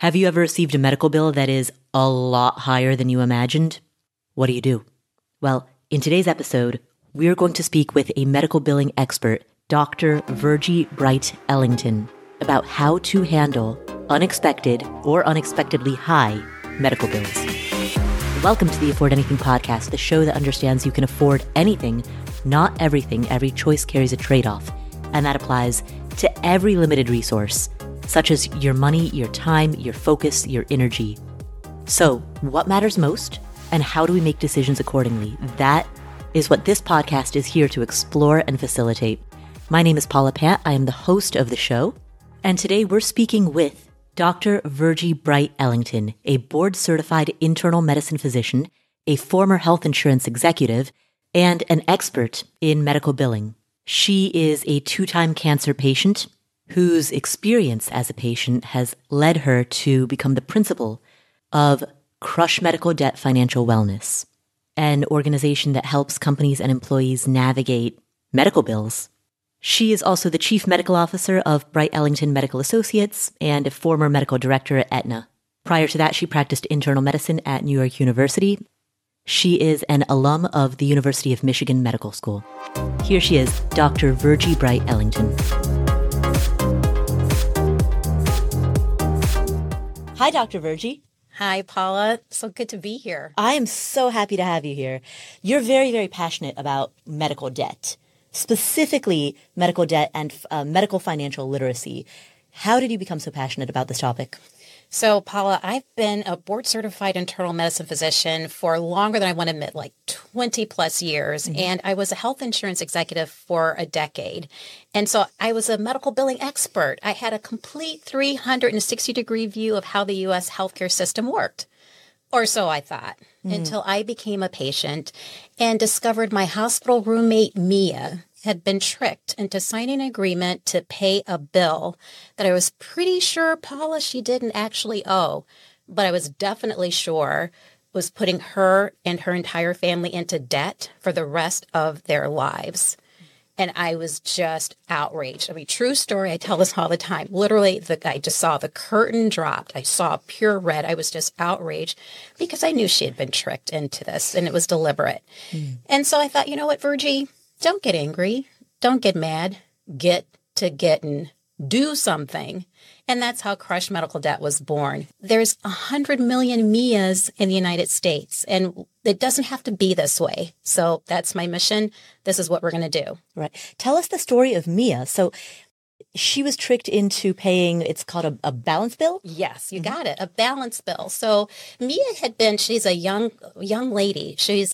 Have you ever received a medical bill that is a lot higher than you imagined? What do you do? Well, in today's episode, we are going to speak with a medical billing expert, Dr. Virgie Bright Ellington, about how to handle unexpected or unexpectedly high medical bills. Welcome to the Afford Anything podcast, the show that understands you can afford anything, not everything. Every choice carries a trade off, and that applies to every limited resource such as your money, your time, your focus, your energy. So, what matters most, and how do we make decisions accordingly? That is what this podcast is here to explore and facilitate. My name is Paula Pant. I am the host of the show, and today we're speaking with Dr. Virgie Bright Ellington, a board certified internal medicine physician, a former health insurance executive, and an expert in medical billing. She is a two time cancer patient whose experience as a patient has led her to become the principal of Crush Medical Debt Financial Wellness, an organization that helps companies and employees navigate medical bills. She is also the chief medical officer of Bright Ellington Medical Associates and a former medical director at Aetna. Prior to that, she practiced internal medicine at New York University. She is an alum of the University of Michigan Medical School. Here she is, Dr. Virgie Bright Ellington. Hi, Dr. Virgie. Hi, Paula. So good to be here. I am so happy to have you here. You're very, very passionate about medical debt, specifically medical debt and uh, medical financial literacy. How did you become so passionate about this topic? So, Paula, I've been a board certified internal medicine physician for longer than I want to admit, like 20 plus years. Mm-hmm. And I was a health insurance executive for a decade. And so I was a medical billing expert. I had a complete 360 degree view of how the US healthcare system worked. Or so I thought, mm. until I became a patient and discovered my hospital roommate, Mia, had been tricked into signing an agreement to pay a bill that I was pretty sure Paula she didn't actually owe, but I was definitely sure was putting her and her entire family into debt for the rest of their lives. And I was just outraged. I mean, true story. I tell this all the time. Literally, the I just saw the curtain dropped. I saw pure red. I was just outraged because I knew she had been tricked into this and it was deliberate. Mm. And so I thought, you know what, Virgie, don't get angry. Don't get mad. Get to getting. Do something. And that's how Crush Medical Debt was born. There's 100 million Mias in the United States, and it doesn't have to be this way. So that's my mission. This is what we're going to do. Right. Tell us the story of Mia. So she was tricked into paying it's called a, a balance bill yes you mm-hmm. got it a balance bill so mia had been she's a young young lady she's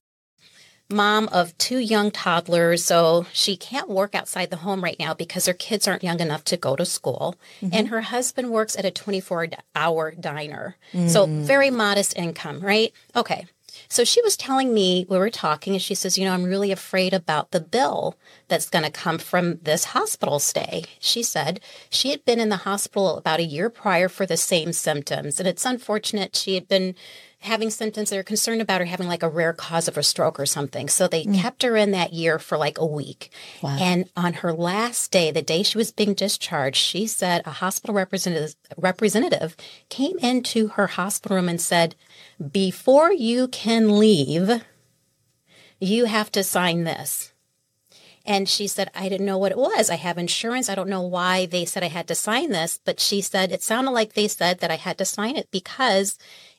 mom of two young toddlers, so she can't work outside the home right now because her kids aren't young enough to go to school. Mm-hmm. And her husband works at a 24 hour diner. Mm-hmm. So very modest income, right? Okay. So she was telling me, we were talking, and she says, You know, I'm really afraid about the bill that's going to come from this hospital stay. She said she had been in the hospital about a year prior for the same symptoms. And it's unfortunate she had been having symptoms they were concerned about her having like a rare cause of a stroke or something. So they mm. kept her in that year for like a week. Wow. And on her last day, the day she was being discharged, she said a hospital representative representative came into her hospital room and said, "Before you can leave, you have to sign this." And she said, I didn't know what it was. I have insurance. I don't know why they said I had to sign this, but she said it sounded like they said that I had to sign it because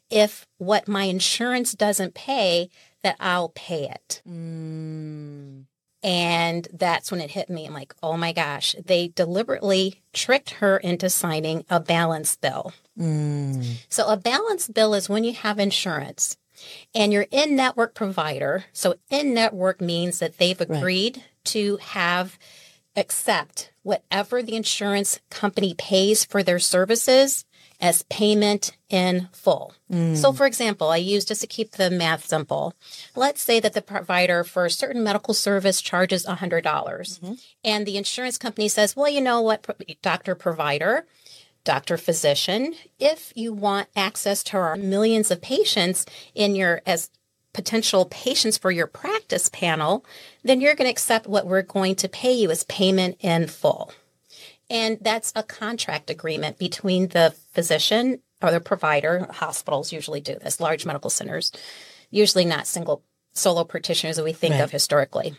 if what my insurance doesn't pay, that I'll pay it. Mm. And that's when it hit me. I'm like, oh my gosh, they deliberately tricked her into signing a balance bill. Mm. So, a balance bill is when you have insurance and your in network provider. So, in network means that they've agreed right. to have accept whatever the insurance company pays for their services as payment in full. Mm. So, for example, I use just to keep the math simple. Let's say that the provider for a certain medical service charges $100, dollars mm-hmm. and the insurance company says, well, you know what, doctor provider, doctor physician, if you want access to our millions of patients in your as potential patients for your practice panel, then you're going to accept what we're going to pay you as payment in full. And that's a contract agreement between the physician or the provider, hospitals usually do this, large medical centers, usually not single solo practitioners that we think Right. of historically.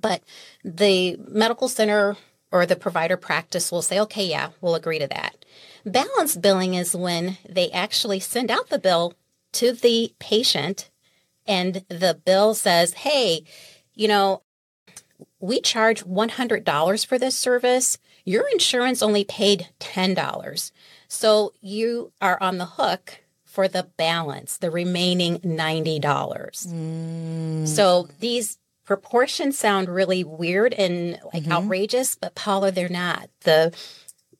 But the medical center or the provider practice will say, okay, yeah, we'll agree to that. Balance billing is when they actually send out the bill to the patient and the bill says, hey, you know, we charge $100 for this service. Your insurance only paid $10. So you are on the hook for the balance, the remaining $90. Mm. So these proportions sound really weird and like mm-hmm. outrageous, but Paula, they're not. The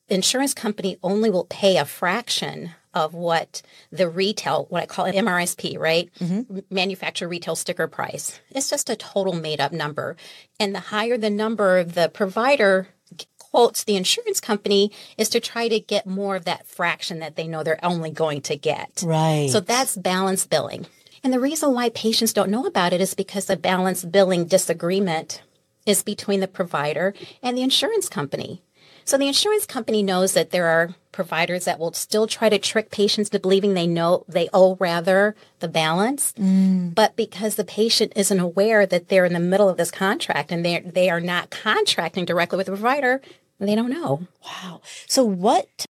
insurance company only will pay a fraction of what the retail, what I call an MRSP, right? Mm-hmm. Manufacturer retail sticker price. It's just a total made up number. And the higher the number the provider quotes the insurance company is to try to get more of that fraction that they know they're only going to get. Right. So that's balance billing. And the reason why patients don't know about it is because the balance billing disagreement is between the provider and the insurance company. So the insurance company knows that there are providers that will still try to trick patients to believing they know they owe rather the balance. Mm. But because the patient isn't aware that they're in the middle of this contract and they they are not contracting directly with the provider, they don't know. Wow. So what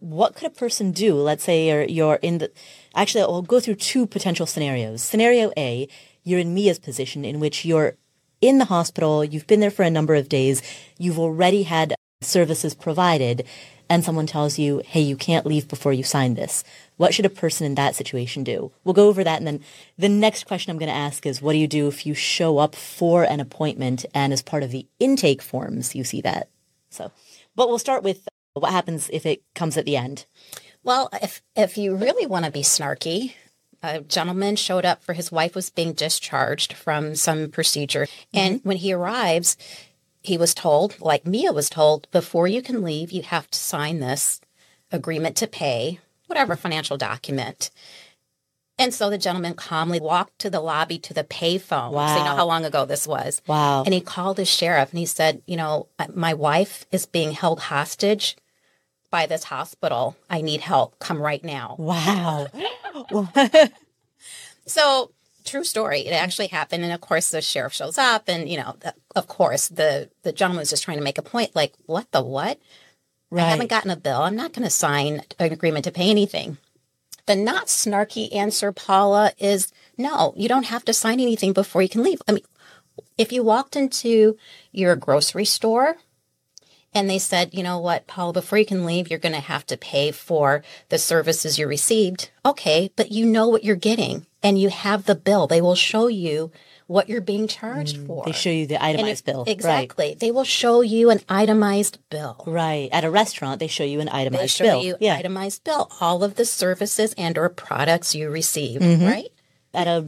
what could a person do? Let's say you're you're in the actually I'll go through two potential scenarios. Scenario A, you're in Mia's position in which you're in the hospital, you've been there for a number of days, you've already had services provided, and someone tells you, hey, you can't leave before you sign this. What should a person in that situation do? We'll go over that. And then the next question I'm going to ask is, what do you do if you show up for an appointment and as part of the intake forms, you see that? So, but we'll start with what happens if it comes at the end. Well, if if you really want to be snarky, a gentleman showed up for his wife was being discharged from some procedure, mm-hmm. and when he arrives, he was told, like Mia was told, before you can leave, you have to sign this agreement to pay, whatever financial document. And so the gentleman calmly walked to the lobby to the payphone. Wow. So you know how long ago this was. Wow. And he called his sheriff and he said, you know, uh, my wife is being held hostage by this hospital. I need help. Come right now. Wow. So, true story. It actually happened. And of course, the sheriff shows up, and, you know, the, of course, the, the gentleman was just trying to make a point like, what the what? Right. I haven't gotten a bill. I'm not going to sign an agreement to pay anything. The not snarky answer, Paula, is no, you don't have to sign anything before you can leave. I mean, if you walked into your grocery store and they said, you know what, Paula, before you can leave, you're going to have to pay for the services you received. Okay, but you know what you're getting and you have the bill. They will show you what you're being charged for. Mm, They show you the itemized if- bill. Exactly. They will show you an itemized bill. Right. Right. At a restaurant, they show you an itemized bill. They itemized show bill. you yeah. itemized bill, all of the services and or products you receive, Mm-hmm. right? At a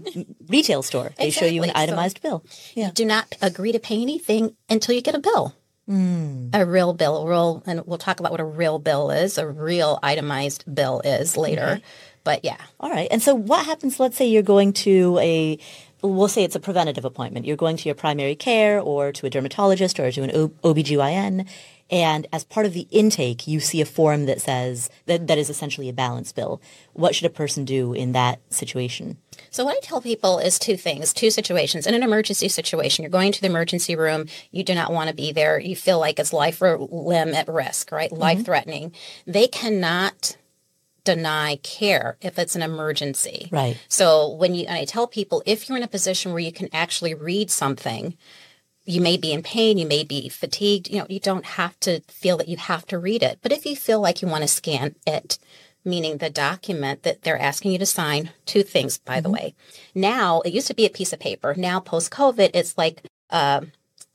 retail store, they show you an Exactly. So- itemized bill. Yeah. You do not agree to pay anything until you get a bill. Hmm. A real bill, a real, and we'll talk about what a real bill is, a real itemized bill is later. But yeah, All right. And so what happens, let's say you're going to a, we'll say it's a preventative appointment. You're going to your primary care or to a dermatologist or to an o- OBGYN. And as part of the intake, you see a form that says that, that is essentially a balance bill. What should a person do in that situation? So what I tell people is two things, two situations. In an emergency situation, you're going to the emergency room, you do not want to be there, you feel like it's life or limb at risk, right? Mm-hmm. Life threatening. They cannot deny care if it's an emergency. Right. So when you and I tell people if you're in a position where you can actually read something, you may be in pain, you may be fatigued, you know, you don't have to feel that you have to read it. But if you feel like you want to scan it, meaning the document that they're asking you to sign, two things, by the way. Now, it used to be a piece of paper. Now, post COVID, it's like, uh,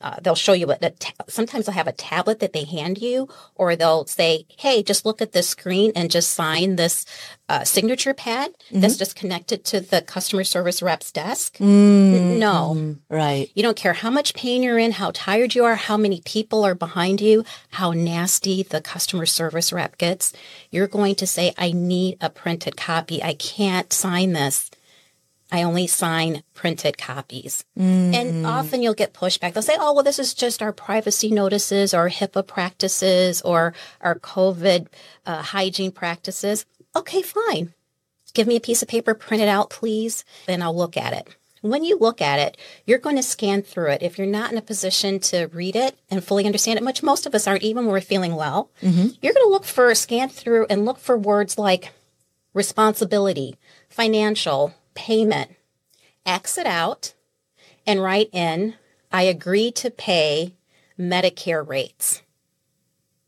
uh, they'll show you what a ta- sometimes they'll have a tablet that they hand you or they'll say hey just look at this screen and just sign this uh, signature pad that's just connected to the customer service rep's desk no Right. you don't care how much pain you're in, how tired you are, how many people are behind you, how nasty the customer service rep gets. You're going to say, I need a printed copy. I can't sign this. I only sign printed copies. And often you'll get pushback. They'll say, oh, well, this is just our privacy notices or HIPAA practices or our COVID uh, hygiene practices. okay, fine. Give me a piece of paper, print it out, please, and I'll look at it. When you look at it, you're going to scan through it. If you're not in a position to read it and fully understand it, which most of us aren't, even when we're feeling well, mm-hmm. you're going to look for, scan through and look for words like responsibility, financial, payment, exit out, and write in, I agree to pay Medicare rates.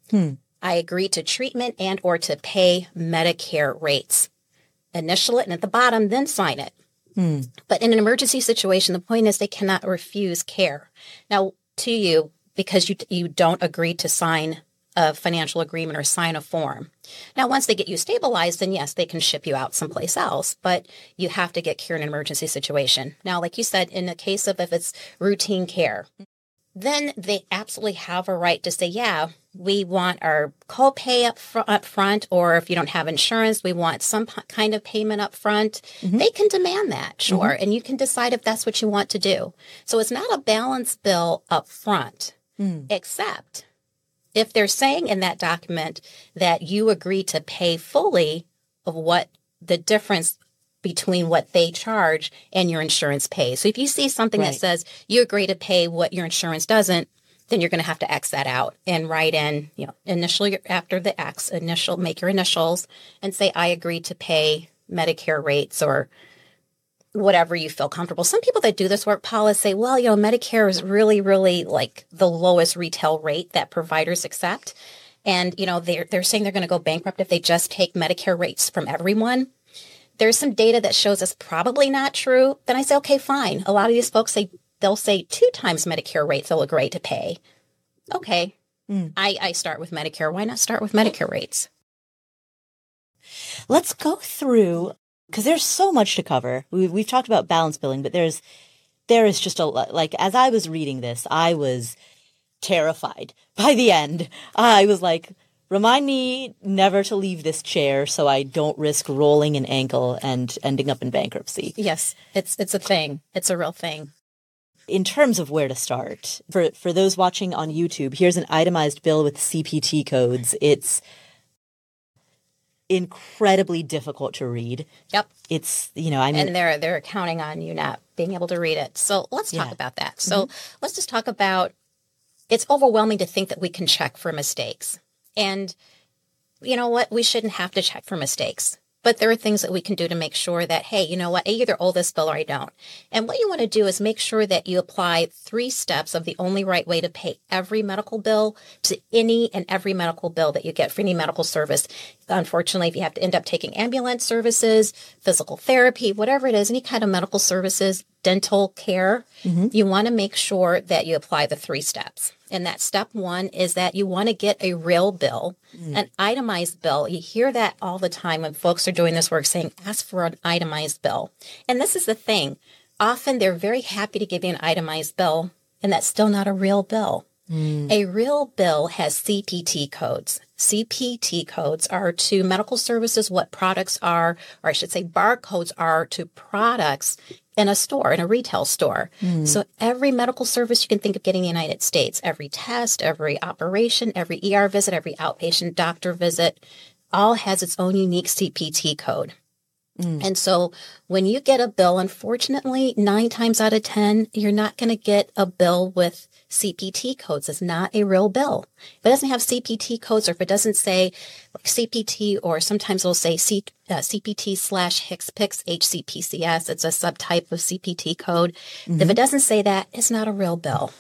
Hmm. I agree to treatment and or to pay Medicare rates. Initial it and at the bottom, then sign it. Hmm. But in an emergency situation, the point is they cannot refuse care. Now, to you, because you, you don't agree to sign a financial agreement or sign a form. Now, once they get you stabilized, then yes, they can ship you out someplace else, but you have to get care in an emergency situation. Now, like you said, in the case of if it's routine care, then they absolutely have a right to say, yeah, we want our copay up, fr- up front, or if you don't have insurance, we want some p- kind of payment up front. Mm-hmm. They can demand that, sure. Mm-hmm. And you can decide if that's what you want to do. So it's not a balance bill up front, mm. except if they're saying in that document that you agree to pay fully of what the difference between what they charge and your insurance pays. So if you see something right. that says you agree to pay what your insurance doesn't, then you're going to have to X that out and write in, you know, initially after the X, initial, make your initials and say, I agree to pay Medicare rates or whatever you feel comfortable. Some people that do this work, Paula, say, well, you know, Medicare is really, really like the lowest retail rate that providers accept. And, you know, they're, they're saying they're going to go bankrupt if they just take Medicare rates from everyone there's some data that shows it's probably not true, then I say, okay, fine. A lot of these folks say they'll say two times Medicare rates they'll agree to pay. Okay. Mm. I, I start with Medicare. Why not start with Medicare rates? Let's go through because there's so much to cover. We've, we've talked about balance billing, but there's there is just a lot. Like as I was reading this, I was terrified. By the end, I was like, Remind me never to leave this chair so I don't risk rolling an ankle and ending up in bankruptcy. Yes, it's it's a thing. It's a real thing. In terms of where to start, for for those watching on YouTube, here's an itemized bill with CPT codes. It's incredibly difficult to read. Yep. It's you know, I mean And they're they're counting on you not being able to read it. So let's talk yeah. about that. So mm-hmm. let's just talk about it's overwhelming to think that we can check for mistakes. And you know what? We shouldn't have to check for mistakes. But there are things that we can do to make sure that, hey, you know what? I either owe this bill or I don't. And what you want to do is make sure that you apply three steps of the only right way to pay every medical bill to any and every medical bill that you get for any medical service. Unfortunately, if you have to end up taking ambulance services, physical therapy, whatever it is, any kind of medical services, dental care, mm-hmm. you want to make sure that you apply the three steps. And that step one is that you want to get a real bill, mm. an itemized bill. You hear that all the time when folks are doing this work saying, ask for an itemized bill. And this is the thing. Often they're very happy to give you an itemized bill, and that's still not a real bill. Mm. A real bill has CPT codes. CPT codes are to medical services what products are, or I should say barcodes are to products in a store, in a retail store. Mm. So every medical service you can think of getting in the United States, every test, every operation, every ER visit, every outpatient doctor visit, all has its own unique CPT code. Mm. And so when you get a bill, unfortunately, nine times out of 10, you're not going to get a bill with CPT codes. It's not a real bill. If it doesn't have CPT codes or if it doesn't say CPT or sometimes it'll say C, uh, CPT slash HCPCS, HCPCS, it's a subtype of CPT code. Mm-hmm. If it doesn't say that, it's not a real bill.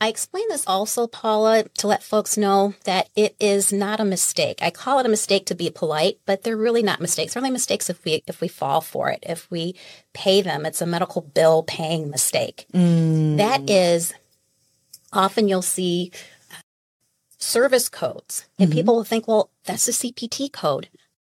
I explain this also, Paula, to let folks know that it is not a mistake. I call it a mistake to be polite, but they're really not mistakes. They're only mistakes if we if we fall for it. If we pay them, it's a medical bill paying mistake. Mm. That is often you'll see service codes, and mm-hmm. people will think, well, that's a CPT code.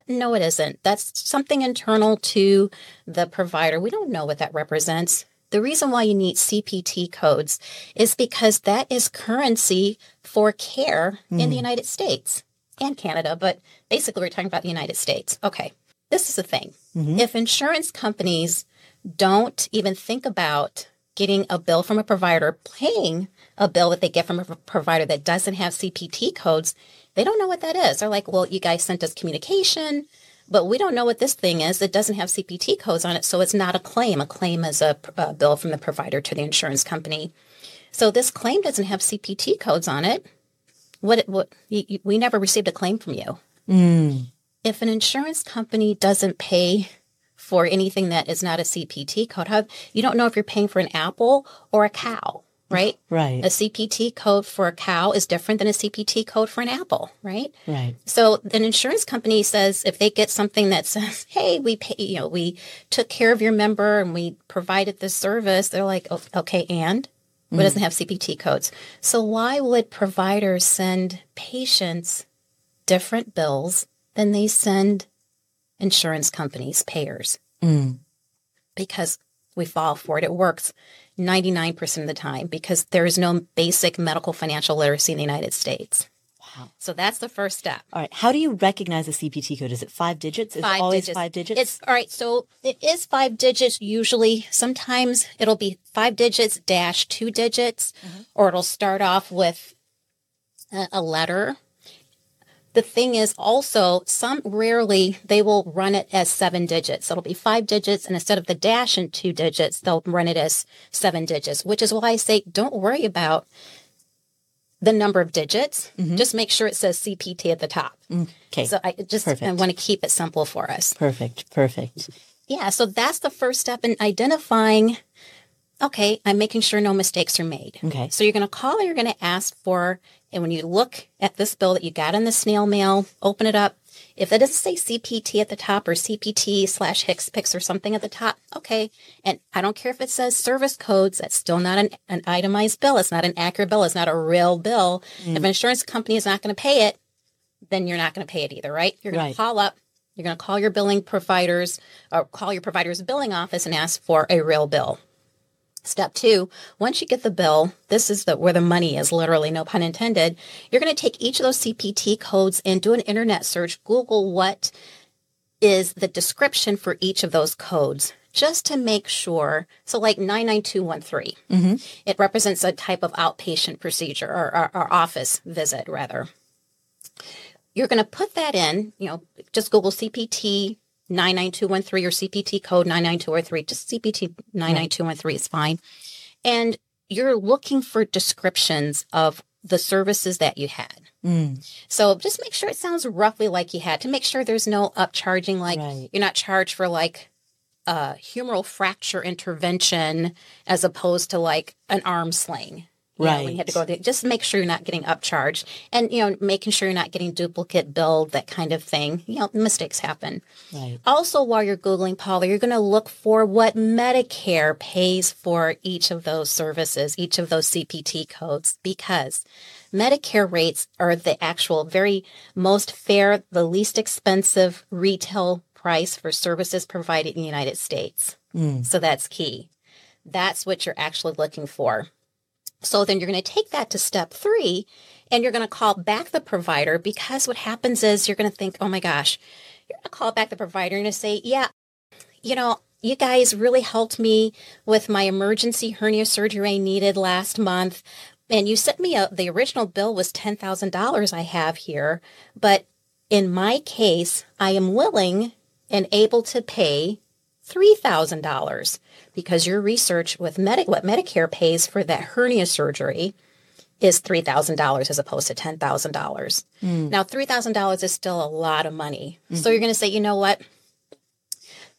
No, it isn't. That's something internal to the provider. We don't know what that represents. The reason why you need CPT codes is because that is currency for care mm. in the hmm. United States and Canada, but basically we're talking about the United States. Okay, this is the thing. Mm-hmm. If insurance companies don't even think about getting a bill from a provider, paying a bill that they get from a provider that doesn't have CPT codes, they don't know what that is. They're like, well, you guys sent us communication But we don't know what this thing is. It doesn't have CPT codes on it, so it's not a claim. A claim is a, a bill from the provider to the insurance company. So this claim doesn't have CPT codes on it. What? What? You, you, we never received a claim from you. Mm. If an insurance company doesn't pay for anything that is not a CPT code, how you don't know if you're paying for an apple or a cow, right? Right. A CPT code for a cow is different than a CPT code for an apple, right? Right. So an insurance company says if they get something that says, "Hey, we pay, you know, we took care of your member and we provided this service," they're like, oh, "Okay, and." But it mm-hmm. doesn't have CPT codes. So why would providers send patients different bills than they send insurance companies, payers? Mm. Because we fall for it. It works 99% of the time because there is no basic medical financial literacy in the United States. Wow. So that's the first step. All right. How do you recognize a CPT code? Is it five digits? Is it always five digits? It's all right. So it is five digits usually. Sometimes it'll be five digits dash two digits, Mm-hmm. or it'll start off with a, a letter. The thing is also some rarely they will run it as seven digits. It'll be five digits, and instead of the dash and two digits, they'll run it as seven digits. Which is why I say don't worry about the number of digits. Mm-hmm. Just make sure it says CPT at the top. okay. So I just I want to keep it simple for us. perfect. Perfect. Yeah, so that's the first step in identifying. Okay, I'm making sure no mistakes are made. Okay. So you're going to call or you're going to ask for, and when you look at this bill that you got in the snail mail, open it up. If it doesn't say CPT at the top or CPT slash HCPCS or something at the top, okay. And I don't care if it says service codes, that's still not an, an itemized bill. It's not an accurate bill. It's not a real bill. If an insurance company is not going to pay it, then you're not going to pay it either, right? You're going Right. to call up, you're going to call your billing providers or call your provider's billing office and ask for a real bill. Step two, once you get the bill, this is the where the money is, literally, no pun intended. You're going to take each of those CPT codes and do an internet search, Google what is the description for each of those codes, just to make sure. So, like 99213, mm-hmm. it represents a type of outpatient procedure or, or, or office visit, rather you're going to put that in, you know, just Google CPT 99213 or CPT code 99213, just CPT 99213 is fine. And you're looking for descriptions of the services that you had. Mm. So just make sure it sounds roughly like you had to make sure there's no upcharging, like Right. you're not charged for like a humeral fracture intervention as opposed to like an arm sling. You know, when you had to go there, just make sure you're not getting upcharged and, you know, making sure you're not getting duplicate billed, that kind of thing. You know, mistakes happen. Right. Also, while you're Googling, Paula, you're going to look for what Medicare pays for each of those services, each of those CPT codes, because Medicare rates are the actual very most fair, the least expensive retail price for services provided in the United States. Hmm. So that's key. That's what you're actually looking for. So then you're going to take that to step three and you're going to call back the provider because what happens is you're going to think, oh my gosh, you're going to call back the provider and say, yeah, you know, you guys really helped me with my emergency hernia surgery I needed last month. And you sent me a, the original bill was $10,000 I have here. But in my case, I am willing and able to pay $3,000 because your research with Medi- what Medicare pays for that hernia surgery is $3,000 as opposed to $10,000. Hmm. Now, $3,000 is still a lot of money. So mm-hmm. you're going to say, you know what?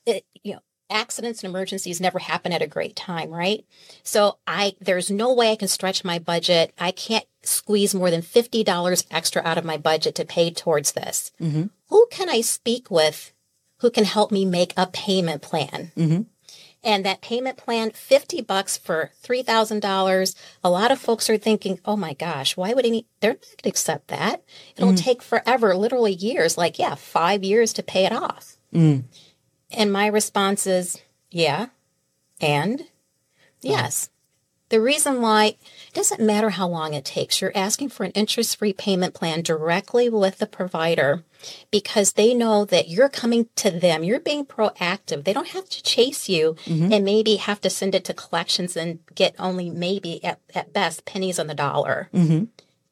It, you know, accidents and emergencies never happen at a great time, right? So I there's no way I can stretch my budget. I can't squeeze more than $50 extra out of my budget to pay towards this. Mm-hmm. Who can I speak with who can help me make a payment plan? Mm-hmm. And that payment plan, 50 bucks for $3,000. A lot of folks are thinking, oh my gosh, why would any, they're not going to accept that. It'll mm-hmm. take forever, literally years, like, yeah, five years to pay it off. Mm. And my response is, yeah, and yes. The reason why it doesn't matter how long it takes, you're asking for an interest free payment plan directly with the provider because they know that you're coming to them. You're being proactive. They don't have to chase you mm-hmm. and maybe have to send it to collections and get only maybe at, at best pennies on the dollar. Mm-hmm.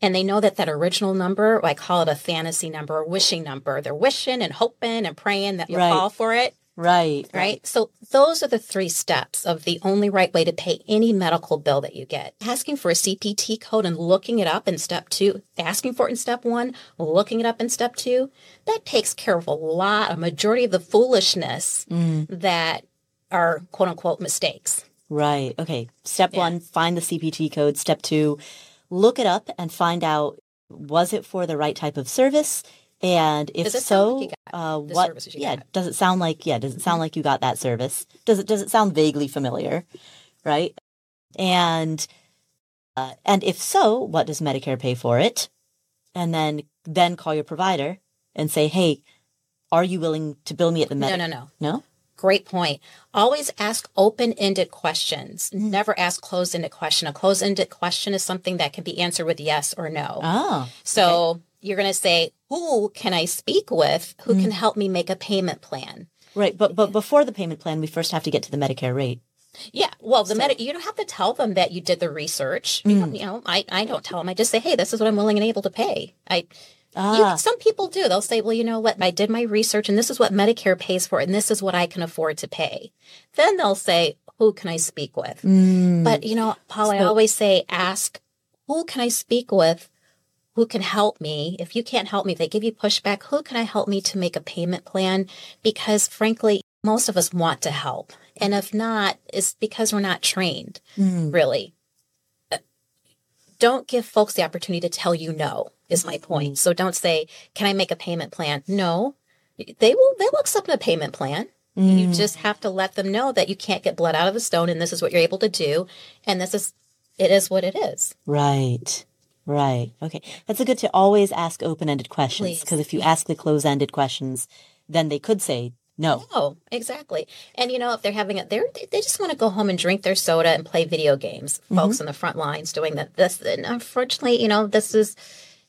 and they know that that original number, I call it a fantasy number, a wishing number. They're wishing and hoping and praying that you'll Right. fall for it. Right. Right. So those are the three steps of the only right way to pay any medical bill that you get. Asking for a CPT code and looking it up in step two, asking for it in step one, looking it up in step two, that takes care of a lot, a majority of the foolishness mm. that are quote unquote mistakes. Right. Okay. Step one, find the CPT code. Step two, look it up and find out was it for the right type of service? And if Does it sound so, like you got uh, what? you yeah. got? Does it sound like? Yeah. Does it sound like you got that service? Does it? Does it sound vaguely familiar? Right. And uh, and if so, what does Medicare pay for it? And then then call your provider and say, hey, are you willing to bill me at the No, Medicare? no, no. No. Great point. Always ask open-ended questions. Never ask closed-ended question. A closed-ended question is something that can be answered with yes or no. Oh. So you're going to say, who can I speak with who can mm. help me make a payment plan? Right. But but before the payment plan, we first have to get to the Medicare rate. Yeah, well, the med- you don't have to tell them that you did the research. You, mm. know, you know, I, I don't tell them. I just say, hey, this is what I'm willing and able to pay. I, Ah. you, some people do. They'll say, well, you know what? I did my research, and this is what Medicare pays for, and this is what I can afford to pay. Then they'll say, who can I speak with? Mm. But you know, Paul, I always say, ask, who can I speak with? Who can help me? If you can't help me, if they give you pushback, who can I help me to make a payment plan? Because frankly, most of us want to help. And if not, it's because we're not trained, hmm. really. Uh, Don't give folks the opportunity to tell you no, is my hmm. point. So don't say, Can I make a payment plan? No. They will they will accept a payment plan. You hmm. just have to let them know that you can't get blood out of a stone and this is what you're able to do. And this is it is what it is. Right. Right. Okay. That's a good to always ask open-ended questions because if you ask the close ended questions, then they could say no. Oh, exactly. And you know, if they're having it, they're, they they just want to go home and drink their soda and play video games. Mm-hmm. Folks on the front lines doing that. This, and unfortunately, you know, this is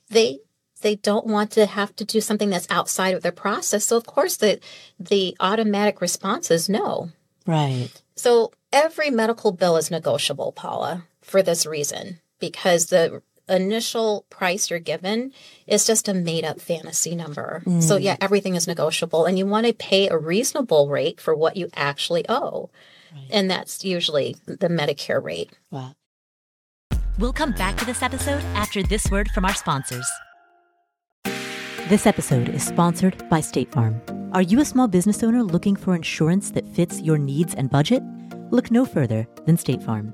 they they don't want to have to do something that's outside of their process. So of course, the the automatic response is no. Right. So every medical bill is negotiable, Paula, for this reason, because the initial price you're given is just a made up fantasy number. So mm. yeah, everything is negotiable and you want to pay a reasonable rate for what you actually owe. And that's usually the Medicare rate. Wow. We'll come back to this episode after this word from our sponsors. This episode is sponsored by State Farm. Are you a small business owner looking for insurance that fits your needs and budget? Look no further than State Farm.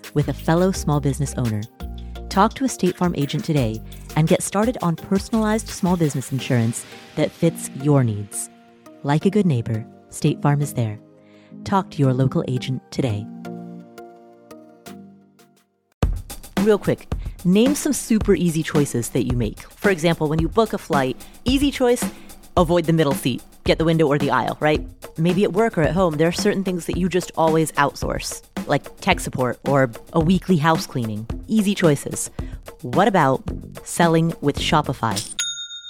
with a fellow small business owner. Talk to a State Farm agent today and get started on personalized small business insurance that fits your needs. Like a good neighbor, State Farm is there. Talk to your local agent today. Real quick, name some super easy choices that you make. For example, when you book a flight, easy choice, avoid the middle seat, get the window or the aisle, right? Maybe at work or at home, there are certain things that you just always outsource, like tech support or a weekly house cleaning. Easy choices. What about selling with Shopify?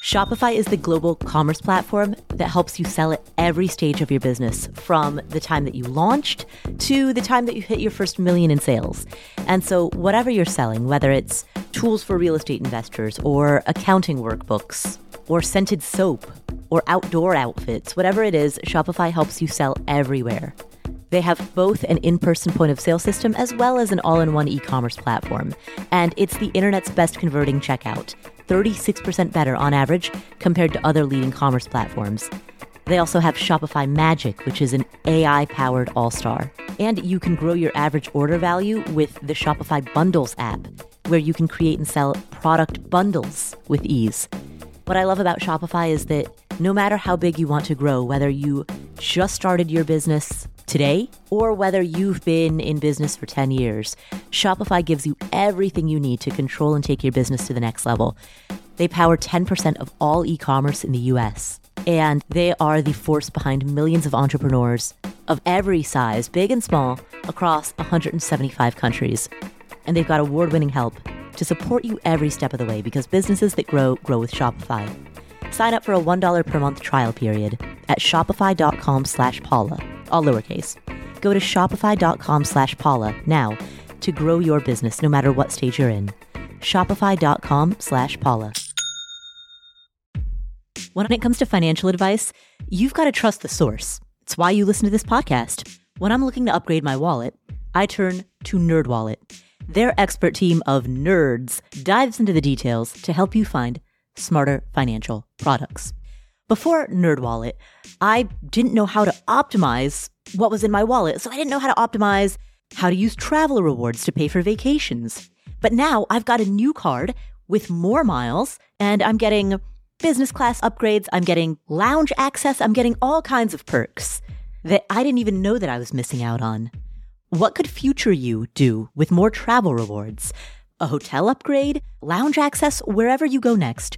Shopify is the global commerce platform that helps you sell at every stage of your business, from the time that you launched to the time that you hit your first million in sales. And so, whatever you're selling, whether it's tools for real estate investors, or accounting workbooks, or scented soap, or outdoor outfits, whatever it is, Shopify helps you sell everywhere. They have both an in person point of sale system as well as an all in one e commerce platform. And it's the internet's best converting checkout, 36% better on average compared to other leading commerce platforms. They also have Shopify Magic, which is an AI powered all star. And you can grow your average order value with the Shopify Bundles app, where you can create and sell product bundles with ease. What I love about Shopify is that no matter how big you want to grow, whether you just started your business Today, or whether you've been in business for 10 years, Shopify gives you everything you need to control and take your business to the next level. They power 10% of all e commerce in the US, and they are the force behind millions of entrepreneurs of every size, big and small, across 175 countries. And they've got award winning help to support you every step of the way because businesses that grow, grow with Shopify. Sign up for a $1 per month trial period at shopify.com slash Paula, all lowercase. Go to shopify.com slash Paula now to grow your business no matter what stage you're in. Shopify.com slash Paula. When it comes to financial advice, you've got to trust the source. It's why you listen to this podcast. When I'm looking to upgrade my wallet, I turn to NerdWallet. Their expert team of nerds dives into the details to help you find smarter financial products. Before NerdWallet, I didn't know how to optimize what was in my wallet, so I didn't know how to optimize how to use travel rewards to pay for vacations. But now I've got a new card with more miles, and I'm getting business class upgrades, I'm getting lounge access, I'm getting all kinds of perks that I didn't even know that I was missing out on. What could future you do with more travel rewards? A hotel upgrade, lounge access, wherever you go next.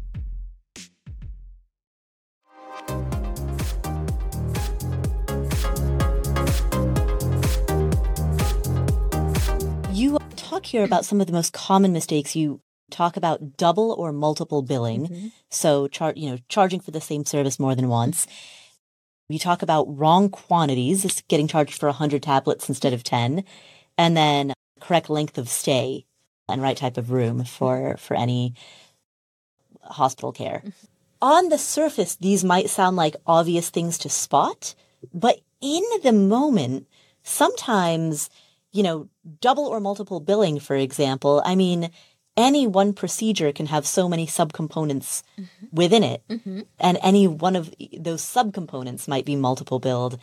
Talk here about some of the most common mistakes you talk about double or multiple billing. Mm-hmm. So, char- you know, charging for the same service more than once. You talk about wrong quantities, getting charged for 100 tablets instead of 10, and then correct length of stay and right type of room for for any hospital care. Mm-hmm. On the surface, these might sound like obvious things to spot, but in the moment, sometimes, you know, double or multiple billing, for example, I mean, any one procedure can have so many subcomponents mm-hmm. within it, mm-hmm. and any one of those subcomponents might be multiple billed.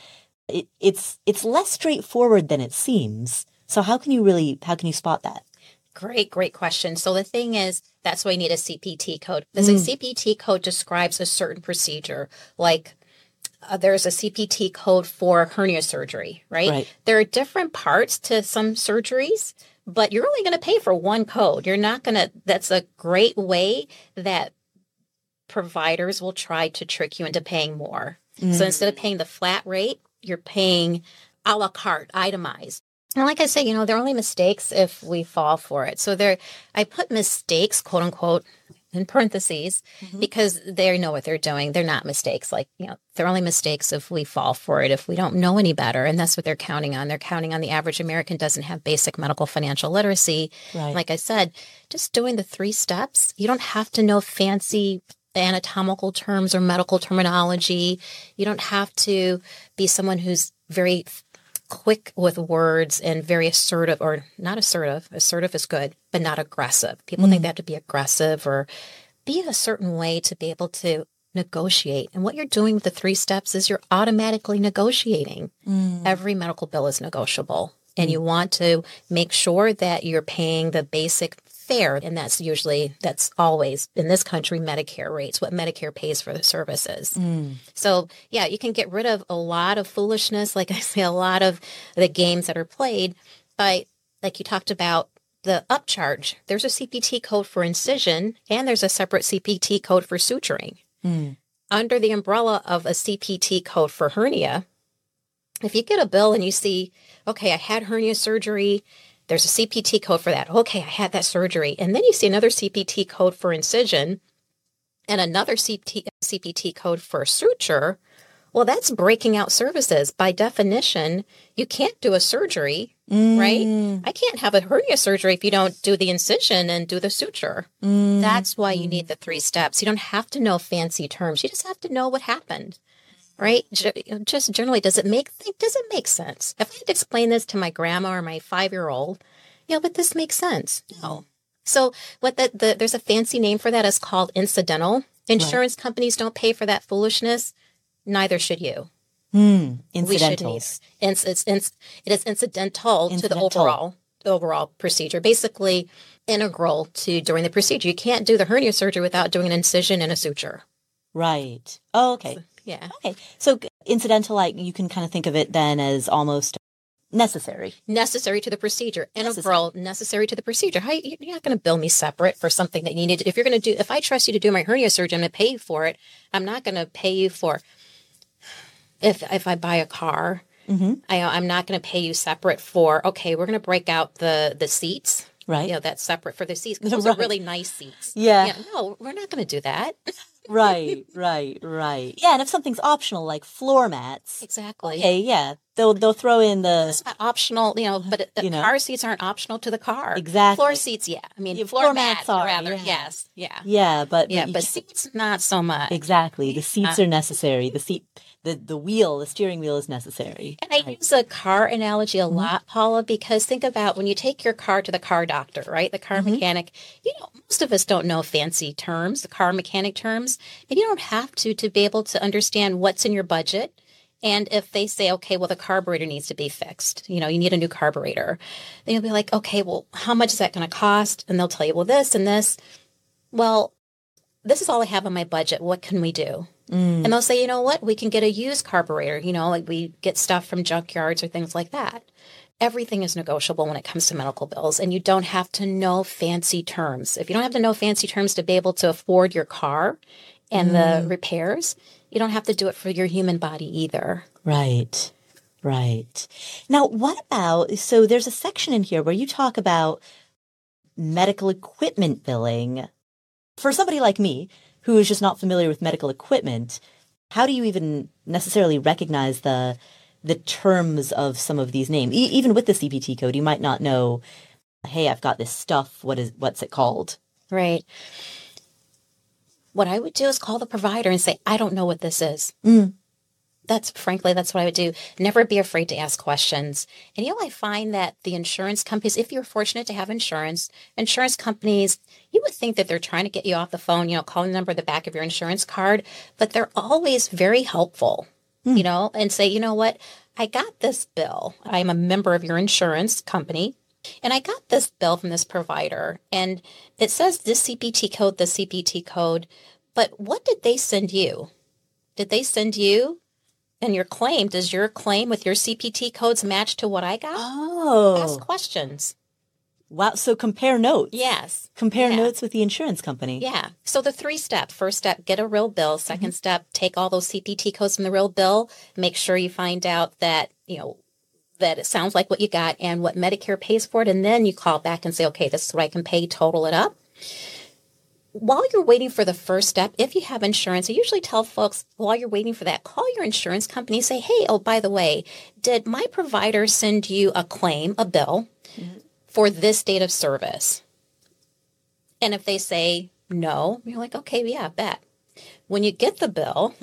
It, it's it's less straightforward than it seems. So how can you really how can you spot that? Great, great question. So the thing is, that's why you need a CPT code. Because mm. a CPT code describes a certain procedure, like uh, there's a CPT code for hernia surgery, right? right? There are different parts to some surgeries, but you're only going to pay for one code. You're not going to, that's a great way that providers will try to trick you into paying more. Mm. So instead of paying the flat rate, you're paying a la carte, itemized. And like I say, you know, they're only mistakes if we fall for it. So there, I put mistakes, quote unquote, in parentheses mm-hmm. because they know what they're doing. They're not mistakes. Like, you know, they're only mistakes if we fall for it, if we don't know any better. And that's what they're counting on. They're counting on the average American doesn't have basic medical financial literacy. Right. Like I said, just doing the three steps, you don't have to know fancy anatomical terms or medical terminology. You don't have to be someone who's very quick with words and very assertive or not assertive. Assertive is good, but not aggressive. People mm. think they have to be aggressive or be a certain way to be able to negotiate. And what you're doing with the three steps is you're automatically negotiating. Mm. Every medical bill is negotiable. And mm. you want to make sure that you're paying the basic fair. And that's usually, that's always in this country, Medicare rates, what Medicare pays for the services. Mm. So, yeah, you can get rid of a lot of foolishness, like I say, a lot of the games that are played. But like you talked about, the upcharge, there's a CPT code for incision and there's a separate CPT code for suturing. Mm. Under the umbrella of a CPT code for hernia, if you get a bill and you see, okay, I had hernia surgery there's a CPT code for that. Okay, I had that surgery. And then you see another CPT code for incision and another CPT, CPT code for suture. Well, that's breaking out services. By definition, you can't do a surgery, mm. right? I can't have a hernia surgery if you don't do the incision and do the suture. Mm. That's why you need the three steps. You don't have to know fancy terms. You just have to know what happened right? Just generally, does it make does it make sense? If I had to explain this to my grandma or my five year old, yeah, but this makes sense. No. So what the, the there's a fancy name for that is called incidental. Insurance companies don't pay for that foolishness. Neither should you. Hmm. We should It's, it's, it's, it is incidental, to the overall overall procedure. Basically, integral to during the procedure. You can't do the hernia surgery without doing an incision and a suture. Right. Oh, okay. Yeah. Okay. So incidental, like you can kind of think of it then as almost necessary. necessary to the procedure. Integral, necessary to the procedure. How you- you're not going to bill me separate for something that you need. If you're going to do, if I trust you to do my hernia surgery, I'm going to pay you for it. I'm not going to pay you for if if I buy a car. Mm-hmm. I, I'm not going to pay you separate for. Okay, we're going to break out the the seats. Right. You know that's separate for the seats. 'cause those Right. are really nice seats. Yeah. No, we're not going to do that. right. Right. Right. Yeah. And if something's optional, like floor mats, exactly. okay, yeah, they'll they'll throw in the It's not optional, you know, but uh, You know. car seats aren't optional to the car. Exactly. Floor seats, yeah. I mean, Yeah, floor, floor mats, mats are, rather. yeah. Yes. Yeah. yeah, but Yeah, you but seats not so much. exactly the seats are necessary. The seat, the the wheel, the steering wheel is necessary. And I use a car analogy a Mm-hmm. lot, Paula, because think about when you take your car to the car doctor, right? The car Mm-hmm. mechanic. You know, most of us don't know fancy terms, the car mechanic terms, and you don't have to to be able to understand what's in your budget. And if they say, okay, well, the carburetor needs to be fixed, you know, you need a new carburetor, then you'll be like, okay, well, how much is that going to cost? And they'll tell you, well, this and this. Well, this is all I have on my budget. What can we do? Mm. And they'll say, you know what? We can get a used carburetor. You know, like we get stuff from junkyards or things like that. Everything is negotiable when it comes to medical bills, and you don't have to know fancy terms. If you don't have to know fancy terms to be able to afford your car and the mm. repairs, you don't have to do it for your human body either. Right. Right. Now, what about so there's a section in here where you talk about medical equipment billing. For somebody like me who is just not familiar with medical equipment, how do you even necessarily recognize the the terms of some of these names? E- even with the CPT code, you might not know, hey, I've got this stuff. What is what's it called? Right. What I would do is call the provider and say, I don't know what this is. Mm. That's frankly, that's what I would do. Never be afraid to ask questions. And you know, I find that the insurance companies, if you're fortunate to have insurance, insurance companies, you would think that they're trying to get you off the phone, you know, call the number at the back of your insurance card, but they're always very helpful, hmm. you know, and say, you know what, I got this bill. I'm a member of your insurance company. And I got this bill from this provider, and it says this CPT code, the CPT code. But what did they send you? Did they send you and your claim? Does your claim with your CPT codes match to what I got? Oh, Ask questions. wow! So compare notes. Yes. Compare Yeah. notes with the insurance company. Yeah. So the three step first step, get a real bill. Mm-hmm. 2nd step, take all those CPT codes from the real bill. Make sure you find out that, you know, that it sounds like what you got and what Medicare pays for it. And then you call back and say, okay, this is what I can pay, total it up. While you're waiting for the first step, if you have insurance, I usually tell folks while you're waiting for that, call your insurance company, say, hey, oh, by the way, did my provider send you a claim, a bill mm-hmm. for this date of service? And if they say no, you're like, okay, yeah, bet. When you get the bill,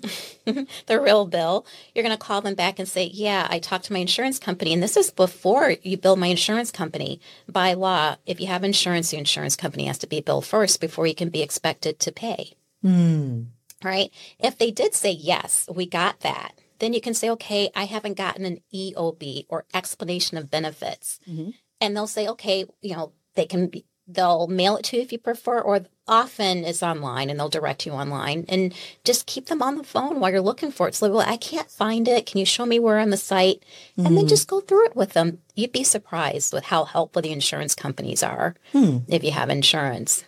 the real bill, you're going to call them back and say, yeah, I talked to my insurance company. And this is before you bill my insurance company. By law, if you have insurance, the insurance company has to be billed first before you can be expected to pay. Hmm. Right? If they did say, yes, we got that, then you can say, okay, I haven't gotten an EOB or explanation of benefits. Mm-hmm. And they'll say, okay, you know, they can be, they'll mail it to you if you prefer, or often it's online and they'll direct you online and just keep them on the phone while you're looking for it. So, well, I can't find it. Can you show me where on the site? And then hmm. just go through it with them. You'd be surprised with how helpful the insurance companies are hmm. if you have insurance.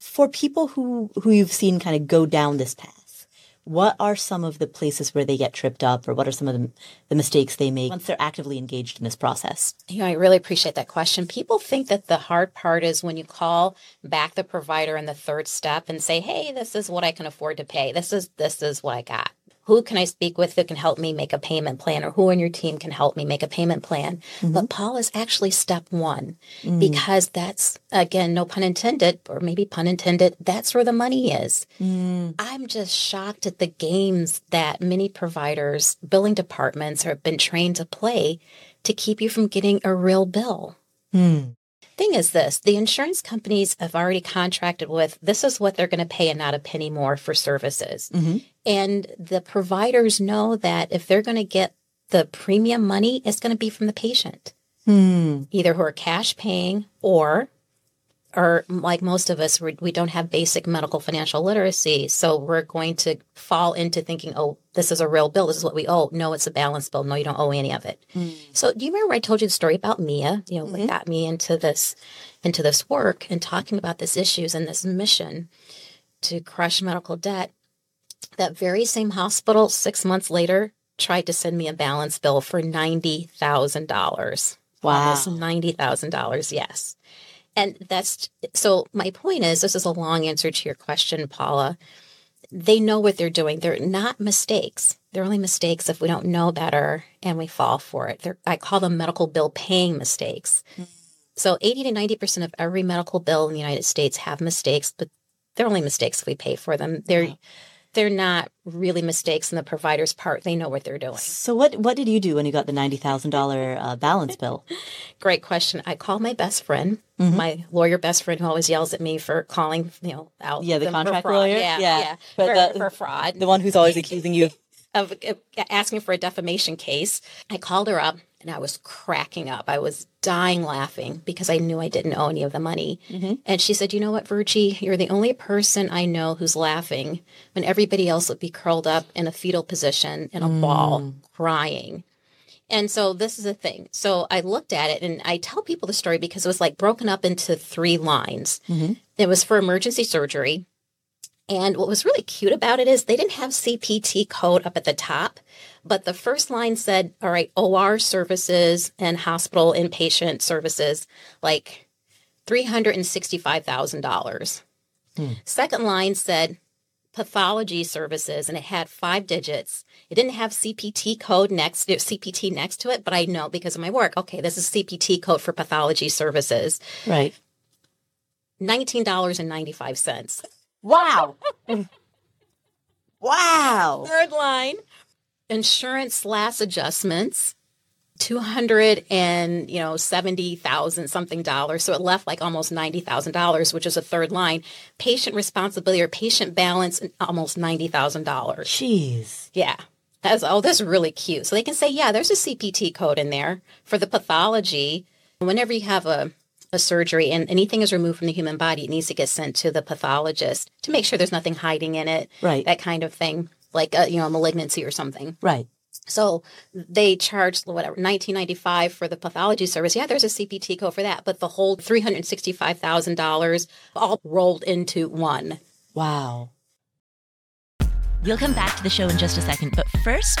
for people who who you've seen kind of go down this path what are some of the places where they get tripped up or what are some of the, the mistakes they make once they're actively engaged in this process You know, I really appreciate that question. People think that the hard part is when you call back the provider in the third step and say, "Hey, this is what I can afford to pay. This is this is what I got. Who can I speak with who can help me make a payment plan or who on your team can help me make a payment plan?" Mm-hmm. But Paul is actually step 1 mm. because that's again, no pun intended or maybe pun intended, that's where the money is. Mm. I'm just shocked at the games that many providers, billing departments have been trained to play to keep you from getting a real bill. Hmm. Thing is this the insurance companies have already contracted with this is what they're going to pay and not a penny more for services. Mm-hmm. And the providers know that if they're going to get the premium money, it's going to be from the patient, hmm. either who are cash paying or or like most of us, we don't have basic medical financial literacy. So we're going to fall into thinking, oh, this is a real bill. This is what we owe. No, it's a balance bill. No, you don't owe any of it. Hmm. So do you remember I told you the story about Mia? You know, what mm-hmm. got me into this, into this work and talking about these issues and this mission to crush medical debt. That very same hospital, six months later, tried to send me a balance bill for ninety thousand dollars. Wow. ninety thousand dollars. Yes. And that's so my point is this is a long answer to your question, Paula. They know what they're doing. They're not mistakes. They're only mistakes if we don't know better and we fall for it. They're, I call them medical bill paying mistakes. So 80 to 90% of every medical bill in the United States have mistakes, but they're only mistakes if we pay for them. They're they're not really mistakes on the provider's part. They know what they're doing. So what what did you do when you got the ninety thousand dollar uh, balance bill? Great question. I called my best friend, my lawyer best friend, who always yells at me for calling, you know, out. Yeah, the contract lawyer? Yeah, Yeah. yeah, But for, the- for fraud. The one who's always accusing you of asking for a defamation case. I called her up and I was cracking up. I was dying laughing because I knew I didn't owe any of the money. Mm-hmm. And she said, You know what, Virgie, you're the only person I know who's laughing when everybody else would be curled up in a fetal position in a ball mm. crying. And so this is the thing. So I looked at it and I tell people the story because it was like broken up into three lines. Mm-hmm. It was for emergency surgery. And what was really cute about it is they didn't have CPT code up at the top, but the first line said, all right, OR services and hospital inpatient services, like $365,000. Hmm. Second line said pathology services and it had five digits. It didn't have CPT code next CPT next to it, but I know because of my work. Okay, this is CPT code for pathology services. right. $19.95. Wow. wow. Third line, insurance last adjustments, two hundred and you know seventy thousand something dollars. So it left like almost ninety thousand dollars, which is a third line. Patient responsibility or patient balance, almost ninety thousand dollars. Jeez. Yeah. That's oh, that's really cute. So they can say, yeah, there's a CPT code in there for the pathology. Whenever you have a a surgery and anything is removed from the human body, it needs to get sent to the pathologist to make sure there's nothing hiding in it. Right. That kind of thing, like a, you know, a malignancy or something. Right. So they charged whatever 1995 for the pathology service. Yeah, there's a CPT code for that, but the whole $365,000 all rolled into one. Wow. We'll come back to the show in just a second, but first,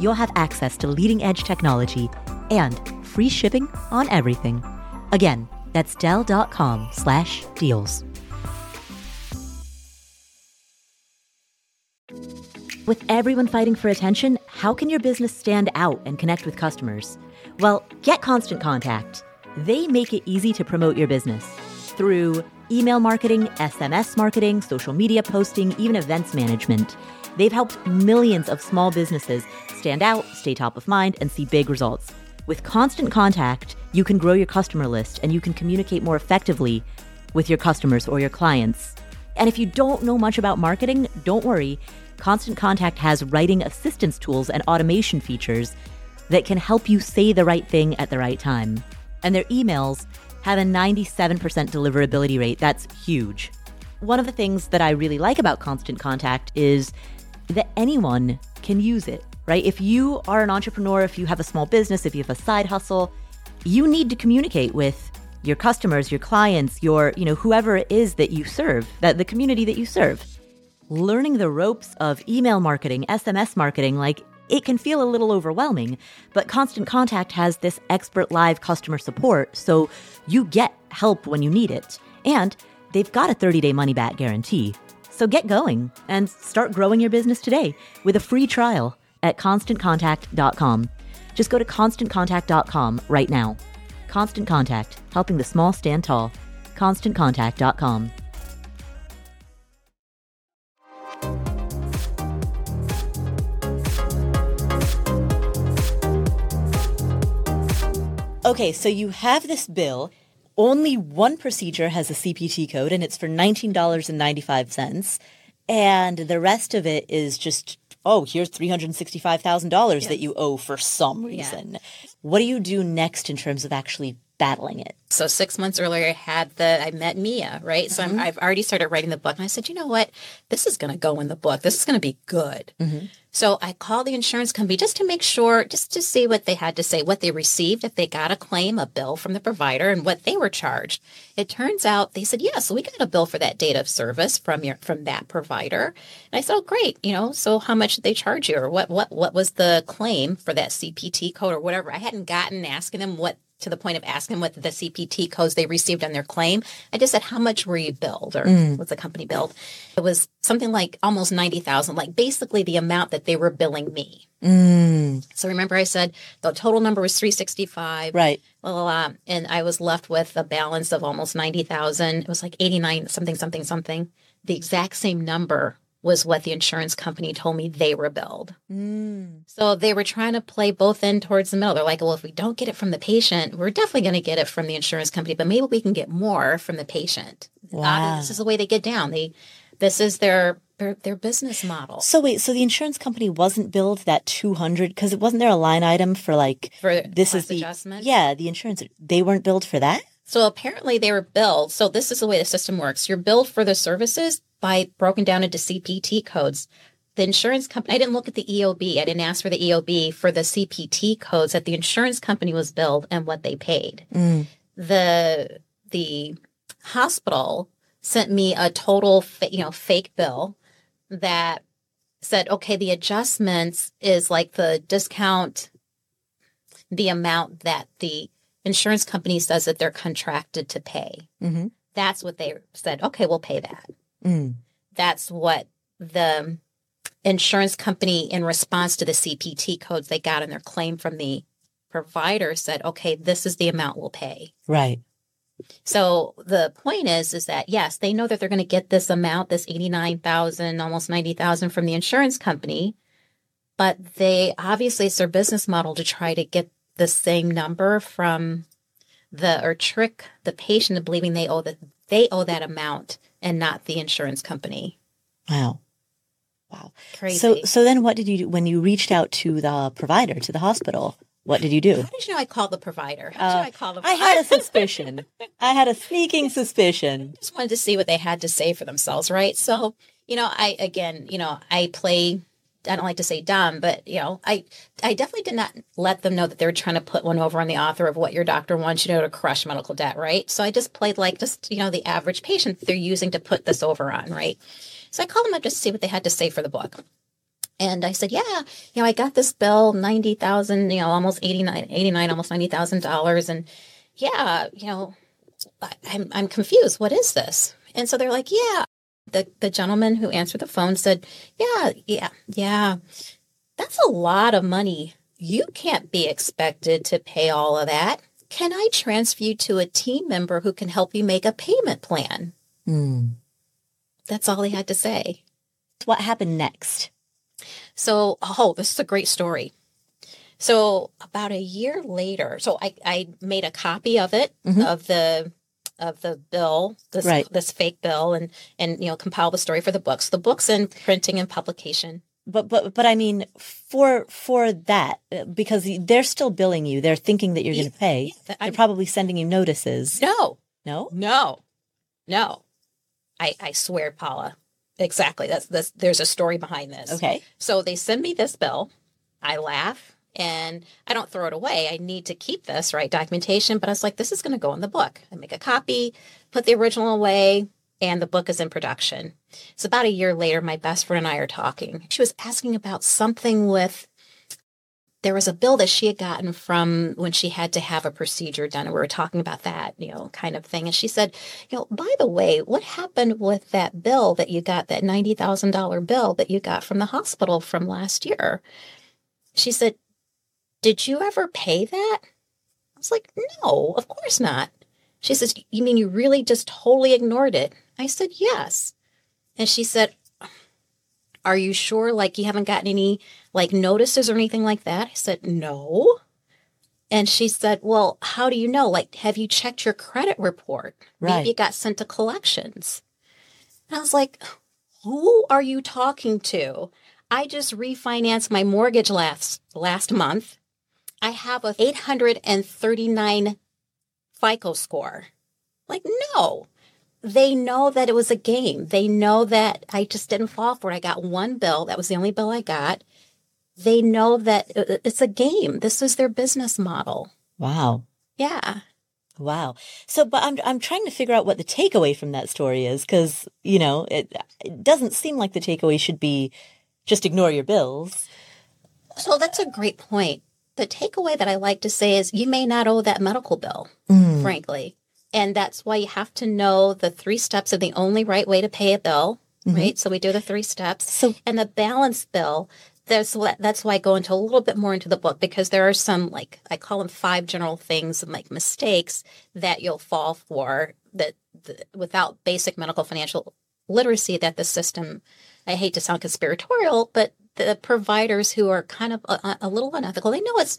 you'll have access to leading-edge technology and free shipping on everything. Again, that's Dell.com slash deals. With everyone fighting for attention, how can your business stand out and connect with customers? Well, get Constant Contact. They make it easy to promote your business through email marketing, SMS marketing, social media posting, even events management. They've helped millions of small businesses stand out, stay top of mind, and see big results. With Constant Contact, you can grow your customer list and you can communicate more effectively with your customers or your clients. And if you don't know much about marketing, don't worry. Constant Contact has writing assistance tools and automation features that can help you say the right thing at the right time. And their emails have a 97% deliverability rate. That's huge. One of the things that I really like about Constant Contact is that anyone can use it, right? If you are an entrepreneur, if you have a small business, if you have a side hustle, you need to communicate with your customers, your clients, your, you know, whoever it is that you serve, that the community that you serve. Learning the ropes of email marketing, SMS marketing, like it can feel a little overwhelming, but Constant Contact has this expert live customer support, so you get help when you need it. And they've got a 30 day money back guarantee. So get going and start growing your business today with a free trial at constantcontact.com. Just go to constantcontact.com right now. Constant Contact, helping the small stand tall. ConstantContact.com. Okay, so you have this bill. Only one procedure has a CPT code, and it's for $19.95. And the rest of it is just, oh, here's $365,000 that you owe for some reason. What do you do next in terms of actually battling it? So six months earlier, I had the I met Mia, right? So I'm, mm-hmm. I've already started writing the book, and I said, you know what, this is going to go in the book. This is going to be good. Mm-hmm. So I called the insurance company just to make sure, just to see what they had to say, what they received, if they got a claim, a bill from the provider, and what they were charged. It turns out they said, yes, we got a bill for that date of service from your from that provider. And I said, oh, great, you know, so how much did they charge you, or what what what was the claim for that CPT code or whatever? I hadn't gotten asking them what to the point of asking what the CPT codes they received on their claim. I just said, how much were you billed or mm. was the company billed? It was something like almost 90,000, like basically the amount that they were billing me. Mm. So remember I said the total number was 365. Right. La, la, la, and I was left with a balance of almost 90,000. It was like 89 something, something, something. The exact same number was what the insurance company told me they were billed. Mm. So they were trying to play both end towards the middle. They're like, well, if we don't get it from the patient, we're definitely going to get it from the insurance company, but maybe we can get more from the patient. Wow. This is the way they get down. They, this is their, their, their business model. So wait, so the insurance company wasn't billed that 200 because it wasn't there a line item for like For this is the adjustment? Yeah, the insurance they weren't billed for that? So apparently they were billed. So this is the way the system works. You're billed for the services by broken down into CPT codes. The insurance company, I didn't look at the EOB. I didn't ask for the EOB for the CPT codes that the insurance company was billed and what they paid. Mm. The, the hospital sent me a total, fa- you know, fake bill that said, okay, the adjustments is like the discount, the amount that the insurance company says that they're contracted to pay. Mhm. That's what they said. Okay, we'll pay that. Mm. That's what the insurance company, in response to the CPT codes they got in their claim from the provider, said, okay, this is the amount we'll pay. Right. So the point is, is that yes, they know that they're going to get this amount, this eighty-nine thousand, almost ninety thousand from the insurance company, but they obviously it's their business model to try to get the same number from the or trick the patient into believing they owe that they owe that amount and not the insurance company. Wow. Wow. Crazy. So so then what did you do when you reached out to the provider, to the hospital? What did you do? How did you know I called the provider? How did Uh, I call the I had a suspicion. I had a sneaking suspicion. just wanted to see what they had to say for themselves, right? So, you know, I again, you know, I play I don't like to say dumb, but you know, I I definitely did not let them know that they were trying to put one over on the author of what your doctor wants you to know to crush medical debt, right? So I just played like just, you know, the average patient they're using to put this over on, right? So I called them up just to see what they had to say for the book. And I said, yeah, you know, I got this bill, 90,000, you know, almost 89, 89 almost $90,000. And yeah, you know, I- I'm, I'm confused. What is this? And so they're like, yeah. The, the gentleman who answered the phone said, yeah, yeah, yeah. That's a lot of money. You can't be expected to pay all of that. Can I transfer you to a team member who can help you make a payment plan? Hmm. That's all he had to say. What happened next? So, oh, this is a great story. So, about a year later, so I, I made a copy of it mm-hmm. of the of the bill, this Right. this fake bill, and and you know compile the story for the books. The books in printing and publication. But but but I mean for for that because they're still billing you. They're thinking that you're going to pay. that They're I'm- probably sending you notices. No, No? no, no. I I swear, Paula, exactly. That's this. There's a story behind this. Okay. So they send me this bill. I laugh and I don't throw it away. I need to keep this, right? Documentation. But I was like, this is going to go in the book. I make a copy, put the original away, and the book is in production. It's about a year later. My best friend and I are talking. She was asking about something with there was a bill that she had gotten from when she had to have a procedure done. And we were talking about that, you know, kind of thing. And she said, you know, by the way, what happened with that bill that you got, that $90,000 bill that you got from the hospital from last year? She said, did you ever pay that? I was like, no, of course not. She says, you mean you really just totally ignored it? I said, yes. And she said, are you sure like you haven't gotten any like notices or anything like that? I said, No. And she said, Well, how do you know? Like, have you checked your credit report? Right. Maybe it got sent to collections. And I was like, Who are you talking to? I just refinanced my mortgage last last month. I have a 839 FICO score. Like, no they know that it was a game. They know that I just didn't fall for it. I got one bill. That was the only bill I got. They know that uh, uh, it's a game. This is their business model. Wow. Yeah. Wow. So, but I'm I'm trying to figure out what the takeaway from that story is because you know it it doesn't seem like the takeaway should be just ignore your bills. So that's a great point. The takeaway that I like to say is you may not owe that medical bill, mm. frankly. And that's why you have to know the three steps of the only right way to pay a bill, mm-hmm. right? So we do the three steps. So, and the balance bill, there's that's why I go into a little bit more into the book because there are some like I call them five general things and like mistakes that you'll fall for that the, without basic medical financial literacy that the system I hate to sound conspiratorial but the providers who are kind of a, a little unethical they know it's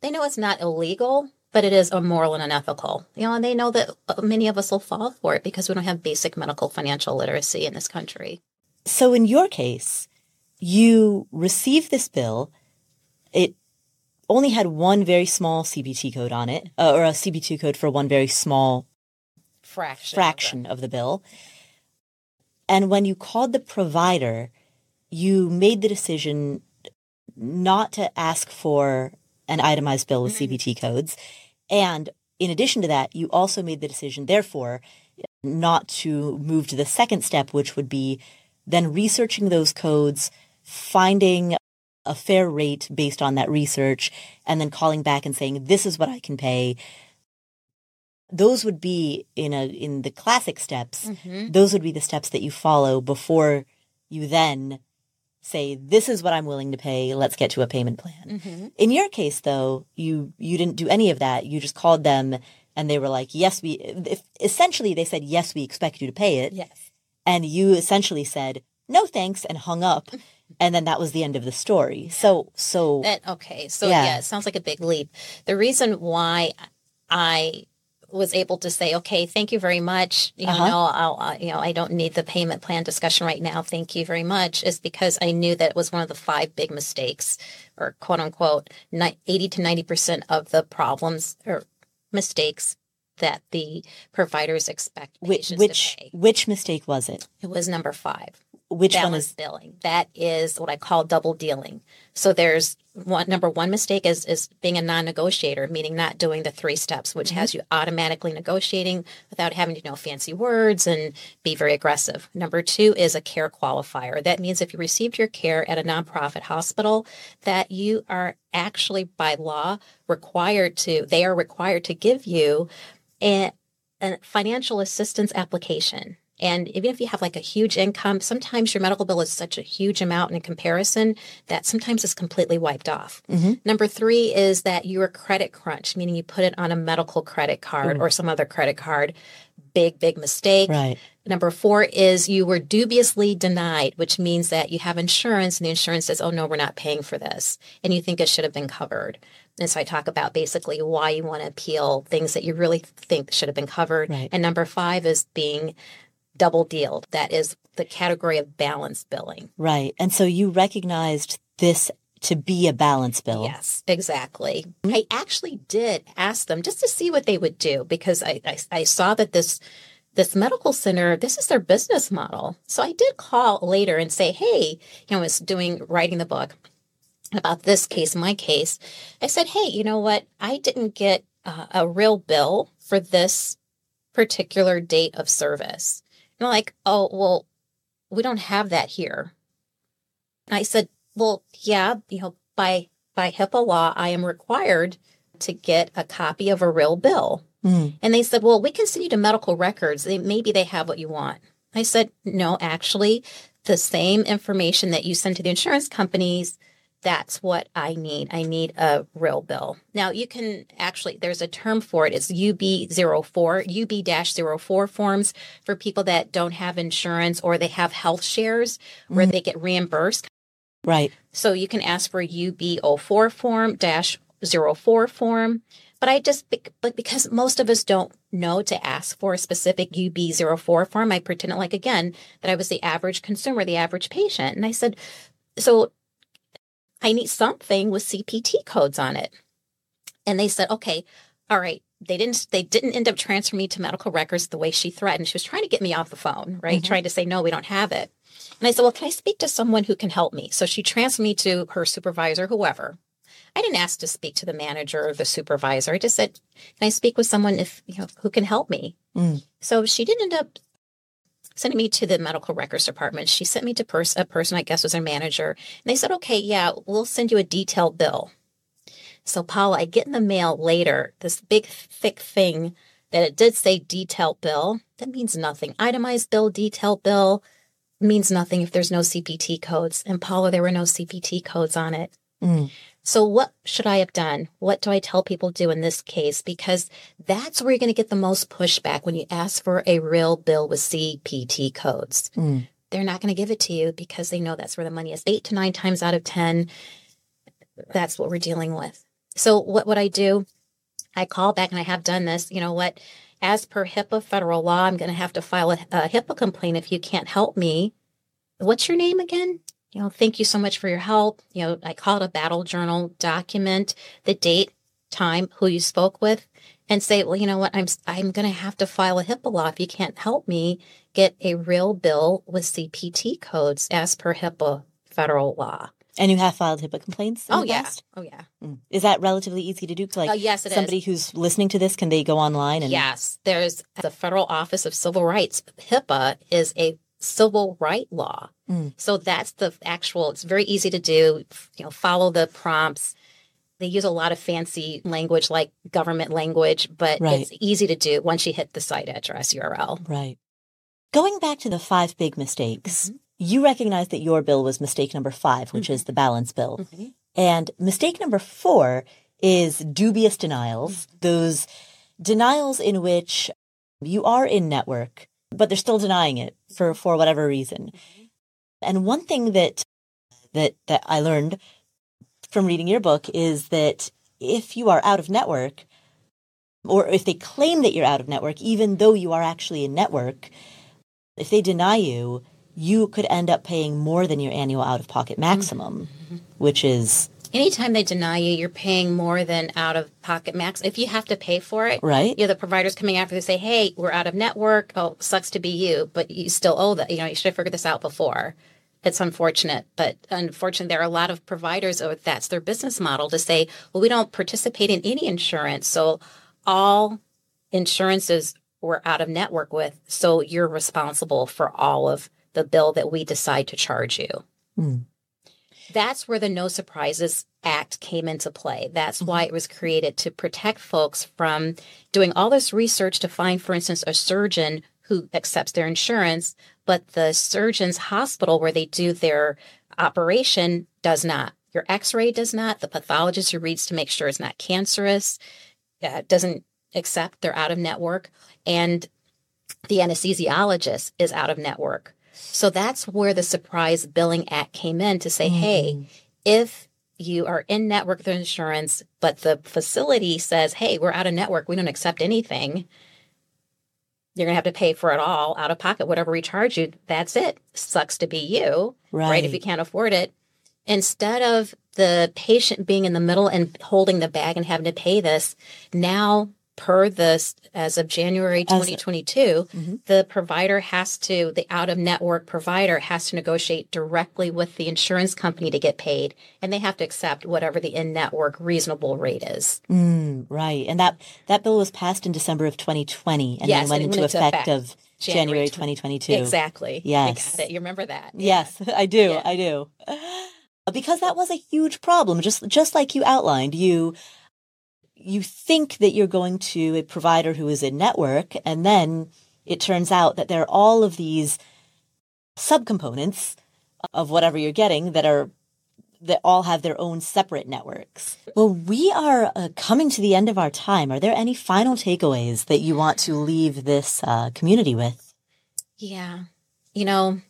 they know it's not illegal but it is immoral and unethical. You know, and they know that uh, many of us will fall for it because we don't have basic medical financial literacy in this country. So in your case, you received this bill. It only had one very small CPT code on it, uh, or a CPT code for one very small fraction fraction of of the bill. And when you called the provider, you made the decision not to ask for an itemized bill with mm-hmm. CPT codes. And in addition to that, you also made the decision, therefore, not to move to the second step, which would be then researching those codes, finding a fair rate based on that research, and then calling back and saying, this is what I can pay. Those would be in a in the classic steps, mm-hmm. those would be the steps that you follow before you then say this is what I'm willing to pay. Let's get to a payment plan. Mm-hmm. In your case, though, you you didn't do any of that. You just called them, and they were like, "Yes, we." If, essentially, they said, "Yes, we expect you to pay it." Yes, and you essentially said, "No, thanks," and hung up. and then that was the end of the story. So, so that, okay, so yeah. yeah, it sounds like a big leap. The reason why I was able to say, okay, thank you very much. You uh-huh. know, I'll, I'll, you know, I don't need the payment plan discussion right now. Thank you very much. Is because I knew that it was one of the five big mistakes, or quote unquote, eighty to ninety percent of the problems or mistakes that the providers expect which which which mistake was it? It was number five. Which one is billing? That is what I call double dealing. So there's one number one mistake is is being a non-negotiator, meaning not doing the three steps, which mm-hmm. has you automatically negotiating without having to know fancy words and be very aggressive. Number two is a care qualifier. That means if you received your care at a nonprofit hospital, that you are actually by law required to, they are required to give you a, a financial assistance application and even if you have like a huge income, sometimes your medical bill is such a huge amount in comparison that sometimes it's completely wiped off. Mm-hmm. Number three is that you're credit crunch, meaning you put it on a medical credit card or some other credit card. Big, big mistake. Right. Number four is you were dubiously denied, which means that you have insurance and the insurance says, oh, no, we're not paying for this. And you think it should have been covered. And so I talk about basically why you want to appeal things that you really think should have been covered. Right. And number five is being double dealed. That is the category of balance billing. Right. And so you recognized this to be a balance bill. Yes, exactly. I actually did ask them just to see what they would do because I, I, I saw that this this medical center, this is their business model. So I did call later and say, hey, you know, I was doing writing the book about this case, my case. I said, hey, you know what? I didn't get uh, a real bill for this particular date of service. Like, oh, well, we don't have that here. And I said, well, yeah, you know, by by HIPAA law, I am required to get a copy of a real bill. Mm. And they said, well, we can send you to medical records. They, maybe they have what you want. I said, no, actually, the same information that you send to the insurance companies, that's what I need. I need a real bill. Now you can actually, there's a term for it. It's UB04, UB-04 forms for people that don't have insurance or they have health shares where mm-hmm. they get reimbursed. Right. So you can ask for UB04 form dash 04 form. But I just, but because most of us don't know to ask for a specific UB04 form, I pretended like again that I was the average consumer, the average patient. And I said, so I need something with CPT codes on it. And they said, okay, all right. They didn't, they didn't end up transferring me to medical records the way she threatened. She was trying to get me off the phone, right? Trying to say, no, we don't have it. And I said, well, can I speak to someone who can help me? So she transferred me to her supervisor, whoever. I didn't ask to speak to the manager or the supervisor. I just said, "Can I speak with someone if you know who can help me?" Mm. So she didn't end up sending me to the medical records department. She sent me to pers- a person I guess was her manager, and they said, "Okay, yeah, we'll send you a detailed bill." So Paula, I get in the mail later this big thick thing that it did say detailed bill. That means nothing. Itemized bill, detailed bill means nothing if there's no CPT codes. And Paula, there were no CPT codes on it. Mm. So what should I have done? What do I tell people do in this case? Because that's where you're going to get the most pushback when you ask for a real bill with CPT codes. Mm. They're not going to give it to you because they know that's where the money is. Eight to nine times out of 10, that's what we're dealing with. So what would I do? I call back and I have done this. You know what? As per HIPAA federal law, I'm going to have to file a, a HIPAA complaint if you can't help me. What's your name again? You know, thank you so much for your help. You know, I call it a battle journal, document the date, time, who you spoke with, and say, well, you know what, I'm I'm going to have to file a HIPAA law if you can't help me get a real bill with CPT codes as per HIPAA federal law. And you have filed HIPAA complaints? in Oh the yeah, past? oh yeah. Mm. Is that relatively easy to do? Like Oh, yes, it is. somebody who's listening to this, can they go online and Yes, there's the Federal Office of Civil Rights. HIPAA is a civil right law. Mm. So that's the actual, it's very easy to do, you know, follow the prompts. They use a lot of fancy language like government language, but Right. it's easy to do once you hit the site address URL. Right. Going back to the five big mistakes, Mm-hmm. you recognize that your bill was mistake number five, which is the balance bill. Mhm. And mistake number four is dubious denials, Mm-hmm. those denials in which you are in network, but they're still denying it for, for whatever reason. Mm-hmm. And one thing that, that, that I learned from reading your book is that if you are out of network, or if they claim that you're out of network, even though you are actually in network, if they deny you, you could end up paying more than your annual out of pocket maximum, which is Anytime they deny you, you're paying more than out of pocket max. If you have to pay for it, right. you know, the provider's coming after they say, hey, we're out of network. Oh, sucks to be you, but you still owe that. You know, you should have figured this out before. It's unfortunate, but unfortunately, there are a lot of providers, or that's their business model to say, well, we don't participate in any insurance. So all insurances we're out of network with. So you're responsible for all of the bill that we decide to charge you. Hmm. That's where the No Surprises Act came into play. That's why it was created to protect folks from doing all this research to find, for instance, a surgeon who accepts their insurance, but the surgeon's hospital where they do their operation does not. Your x ray does not. The pathologist who reads to make sure it's not cancerous uh, doesn't accept, they're out of network. And the anesthesiologist is out of network. So that's where the Surprise Billing Act came in to say, hey, mm-hmm. if you are in network with insurance, but the facility says, hey, we're out of network, we don't accept anything, you're going to have to pay for it all out of pocket, whatever we charge you. That's it. Sucks to be you, right? If you can't afford it. Instead of the patient being in the middle and holding the bag and having to pay this, now per this as of January As- 2022, Mhm. the provider has to, the out of network provider has to negotiate directly with the insurance company to get paid, and they have to accept whatever the in network reasonable rate is. Mm, right. And that, that bill was passed in December of 2020 and Yes, then went and into went into effect, effect of January, January 2022. Exactly. Yes. You got it. You remember that. Yes, I do. Yeah. I do. because that was a huge problem. Just, just like you outlined, you, you think that you're going to a provider who is in network and then it turns out that there are all of these subcomponents of whatever you're getting that are that all have their own separate networks. Well, we are uh, coming to the end of our time. Are there any final takeaways that you want to leave this uh, community with? Yeah. You know,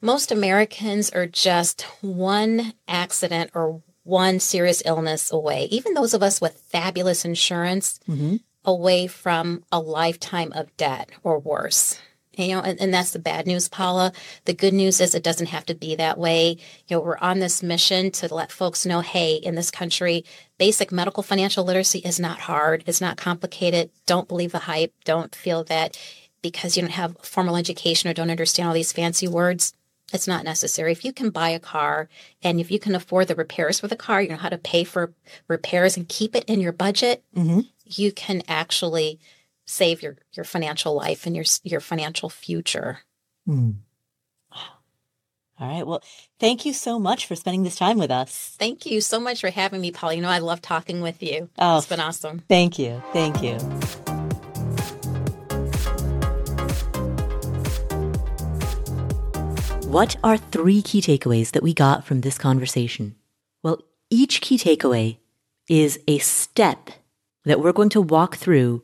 most Americans are just one accident or one serious illness away, even those of us with fabulous insurance, mm-hmm. away from a lifetime of debt or worse. You know, and, and that's the bad news, Paula. The good news is it doesn't have to be that way. You know, we're on this mission to let folks know, hey, in this country, basic medical financial literacy is not hard. It's not complicated. Don't believe the hype. Don't feel that because you don't have formal education or don't understand all these fancy words. It's not necessary. If you can buy a car and if you can afford the repairs for the car, you know how to pay for repairs and keep it in your budget, mm-hmm. you can actually save your your financial life and your your financial future. Mm. All right. Well, thank you so much for spending this time with us. Thank you so much for having me, Paul. You know, I love talking with you. Oh, it's been awesome. Thank you. Thank you. What are three key takeaways that we got from this conversation? Well, each key takeaway is a step that we're going to walk through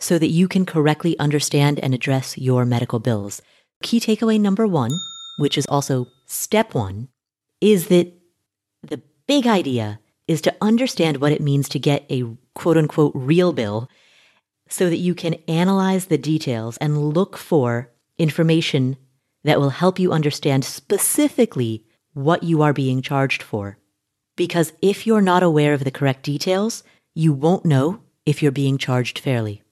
so that you can correctly understand and address your medical bills. Key takeaway number one, which is also step one, is that the big idea is to understand what it means to get a quote unquote real bill so that you can analyze the details and look for information that will help you understand specifically what you are being charged for. Because if you're not aware of the correct details, you won't know if you're being charged fairly.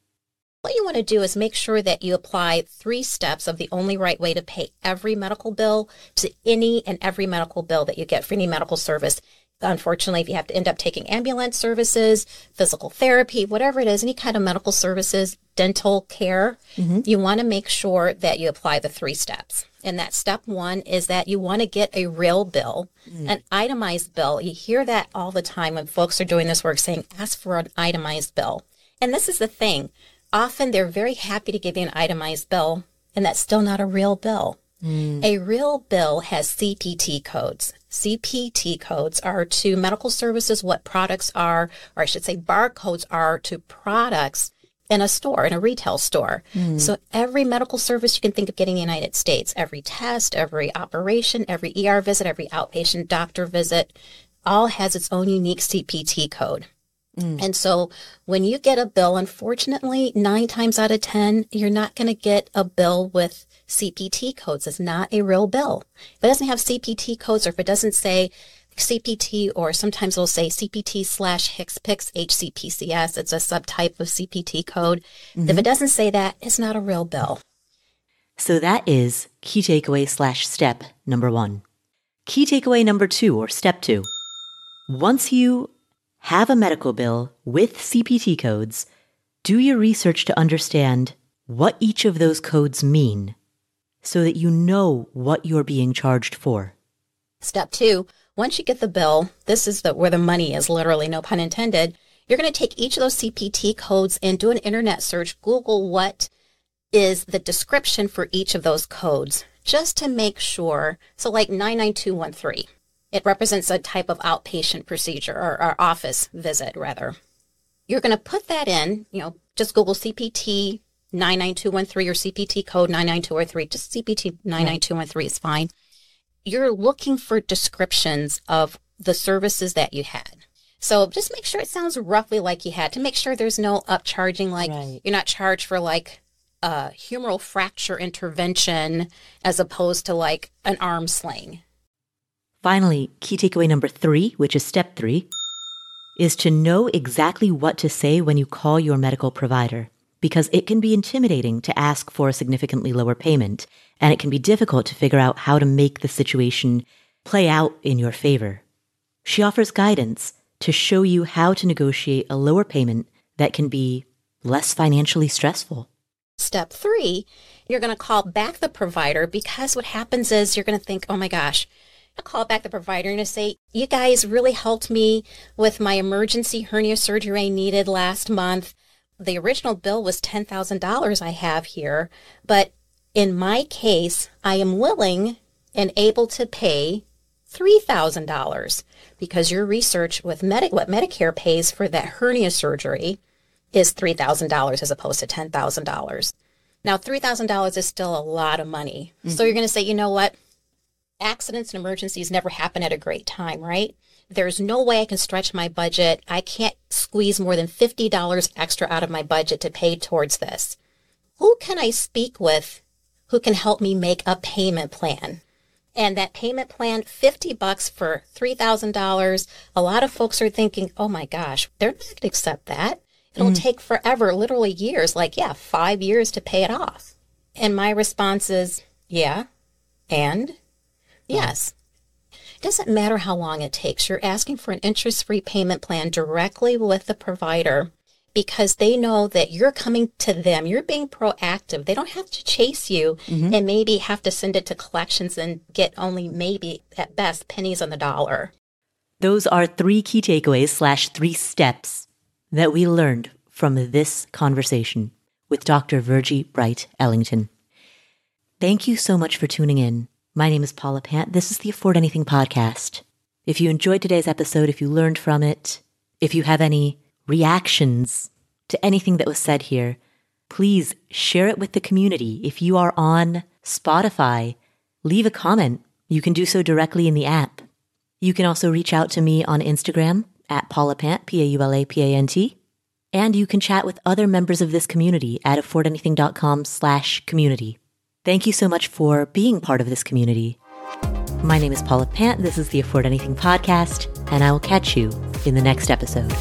What you want to do is make sure that you apply three steps of the only right way to pay every medical bill to any and every medical bill that you get for any medical service. Unfortunately, if you have to end up taking ambulance services, physical therapy, whatever it is, any kind of medical services, dental care, mm-hmm. you want to make sure that you apply the three steps. And that step one is that you want to get a real bill, mm. an itemized bill. You hear that all the time when folks are doing this work saying, ask for an itemized bill. And this is the thing often they're very happy to give you an itemized bill, and that's still not a real bill. Mm. A real bill has CPT codes. CPT codes are to medical services what products are, or I should say barcodes are to products in a store, in a retail store. Mm. So every medical service you can think of getting in the United States, every test, every operation, every ER visit, every outpatient doctor visit, all has its own unique CPT code. Mm. And so when you get a bill, unfortunately, nine times out of 10, you're not going to get a bill with CPT codes. It's not a real bill. If it doesn't have CPT codes or if it doesn't say CPT or sometimes it'll say CPT slash HCPCS HCPCS, it's a subtype of CPT code. Mm-hmm. If it doesn't say that, it's not a real bill. So that is key takeaway slash step number one. Key takeaway number two or step two. Once you have a medical bill with CPT codes, do your research to understand what each of those codes mean so that you know what you're being charged for. Step two, once you get the bill, this is the, where the money is literally, no pun intended. You're going to take each of those CPT codes and do an internet search, Google what is the description for each of those codes, just to make sure. So like 99213 it represents a type of outpatient procedure or, or office visit, rather. You're going to put that in, you know, just Google CPT 99213 or CPT code 99213. Just CPT 99213 is fine. You're looking for descriptions of the services that you had. So just make sure it sounds roughly like you had to make sure there's no upcharging, like right. you're not charged for like a humeral fracture intervention as opposed to like an arm sling. Finally, key takeaway number three, which is step three, is to know exactly what to say when you call your medical provider, because it can be intimidating to ask for a significantly lower payment, and it can be difficult to figure out how to make the situation play out in your favor. She offers guidance to show you how to negotiate a lower payment that can be less financially stressful. Step three, you're going to call back the provider because what happens is you're going to think, oh my gosh, I call back the provider and say, you guys really helped me with my emergency hernia surgery I needed last month. The original bill was $10,000 I have here, but in my case, I am willing and able to pay $3,000 because your research with Medi- what Medicare pays for that hernia surgery is $3,000 as opposed to $10,000. Now, $3,000 is still a lot of money. Mm-hmm. So you're going to say, you know what? Accidents and emergencies never happen at a great time, right? There's no way I can stretch my budget. I can't squeeze more than $50 extra out of my budget to pay towards this. Who can I speak with who can help me make a payment plan? And that payment plan, 50 bucks for $3,000. A lot of folks are thinking, oh my gosh, they're not going to accept that. It'll mm. take forever, literally years, like, yeah, five years to pay it off. And my response is, yeah, and yes. It doesn't matter how long it takes. You're asking for an interest free payment plan directly with the provider because they know that you're coming to them. You're being proactive. They don't have to chase you mm-hmm. and maybe have to send it to collections and get only maybe at best pennies on the dollar. Those are three key takeaways slash three steps that we learned from this conversation with Dr. Virgie Bright Ellington. Thank you so much for tuning in. My name is Paula Pant. This is the Afford Anything podcast. If you enjoyed today's episode, if you learned from it, if you have any reactions to anything that was said here, please share it with the community. If you are on Spotify, leave a comment. You can do so directly in the app. You can also reach out to me on Instagram at Paula Pant, P-A-U-L-A-P-A-N-T. And you can chat with other members of this community at affordanything.com slash community. Thank you so much for being part of this community. My name is Paula Pant. This is the Afford Anything podcast, and I will catch you in the next episode.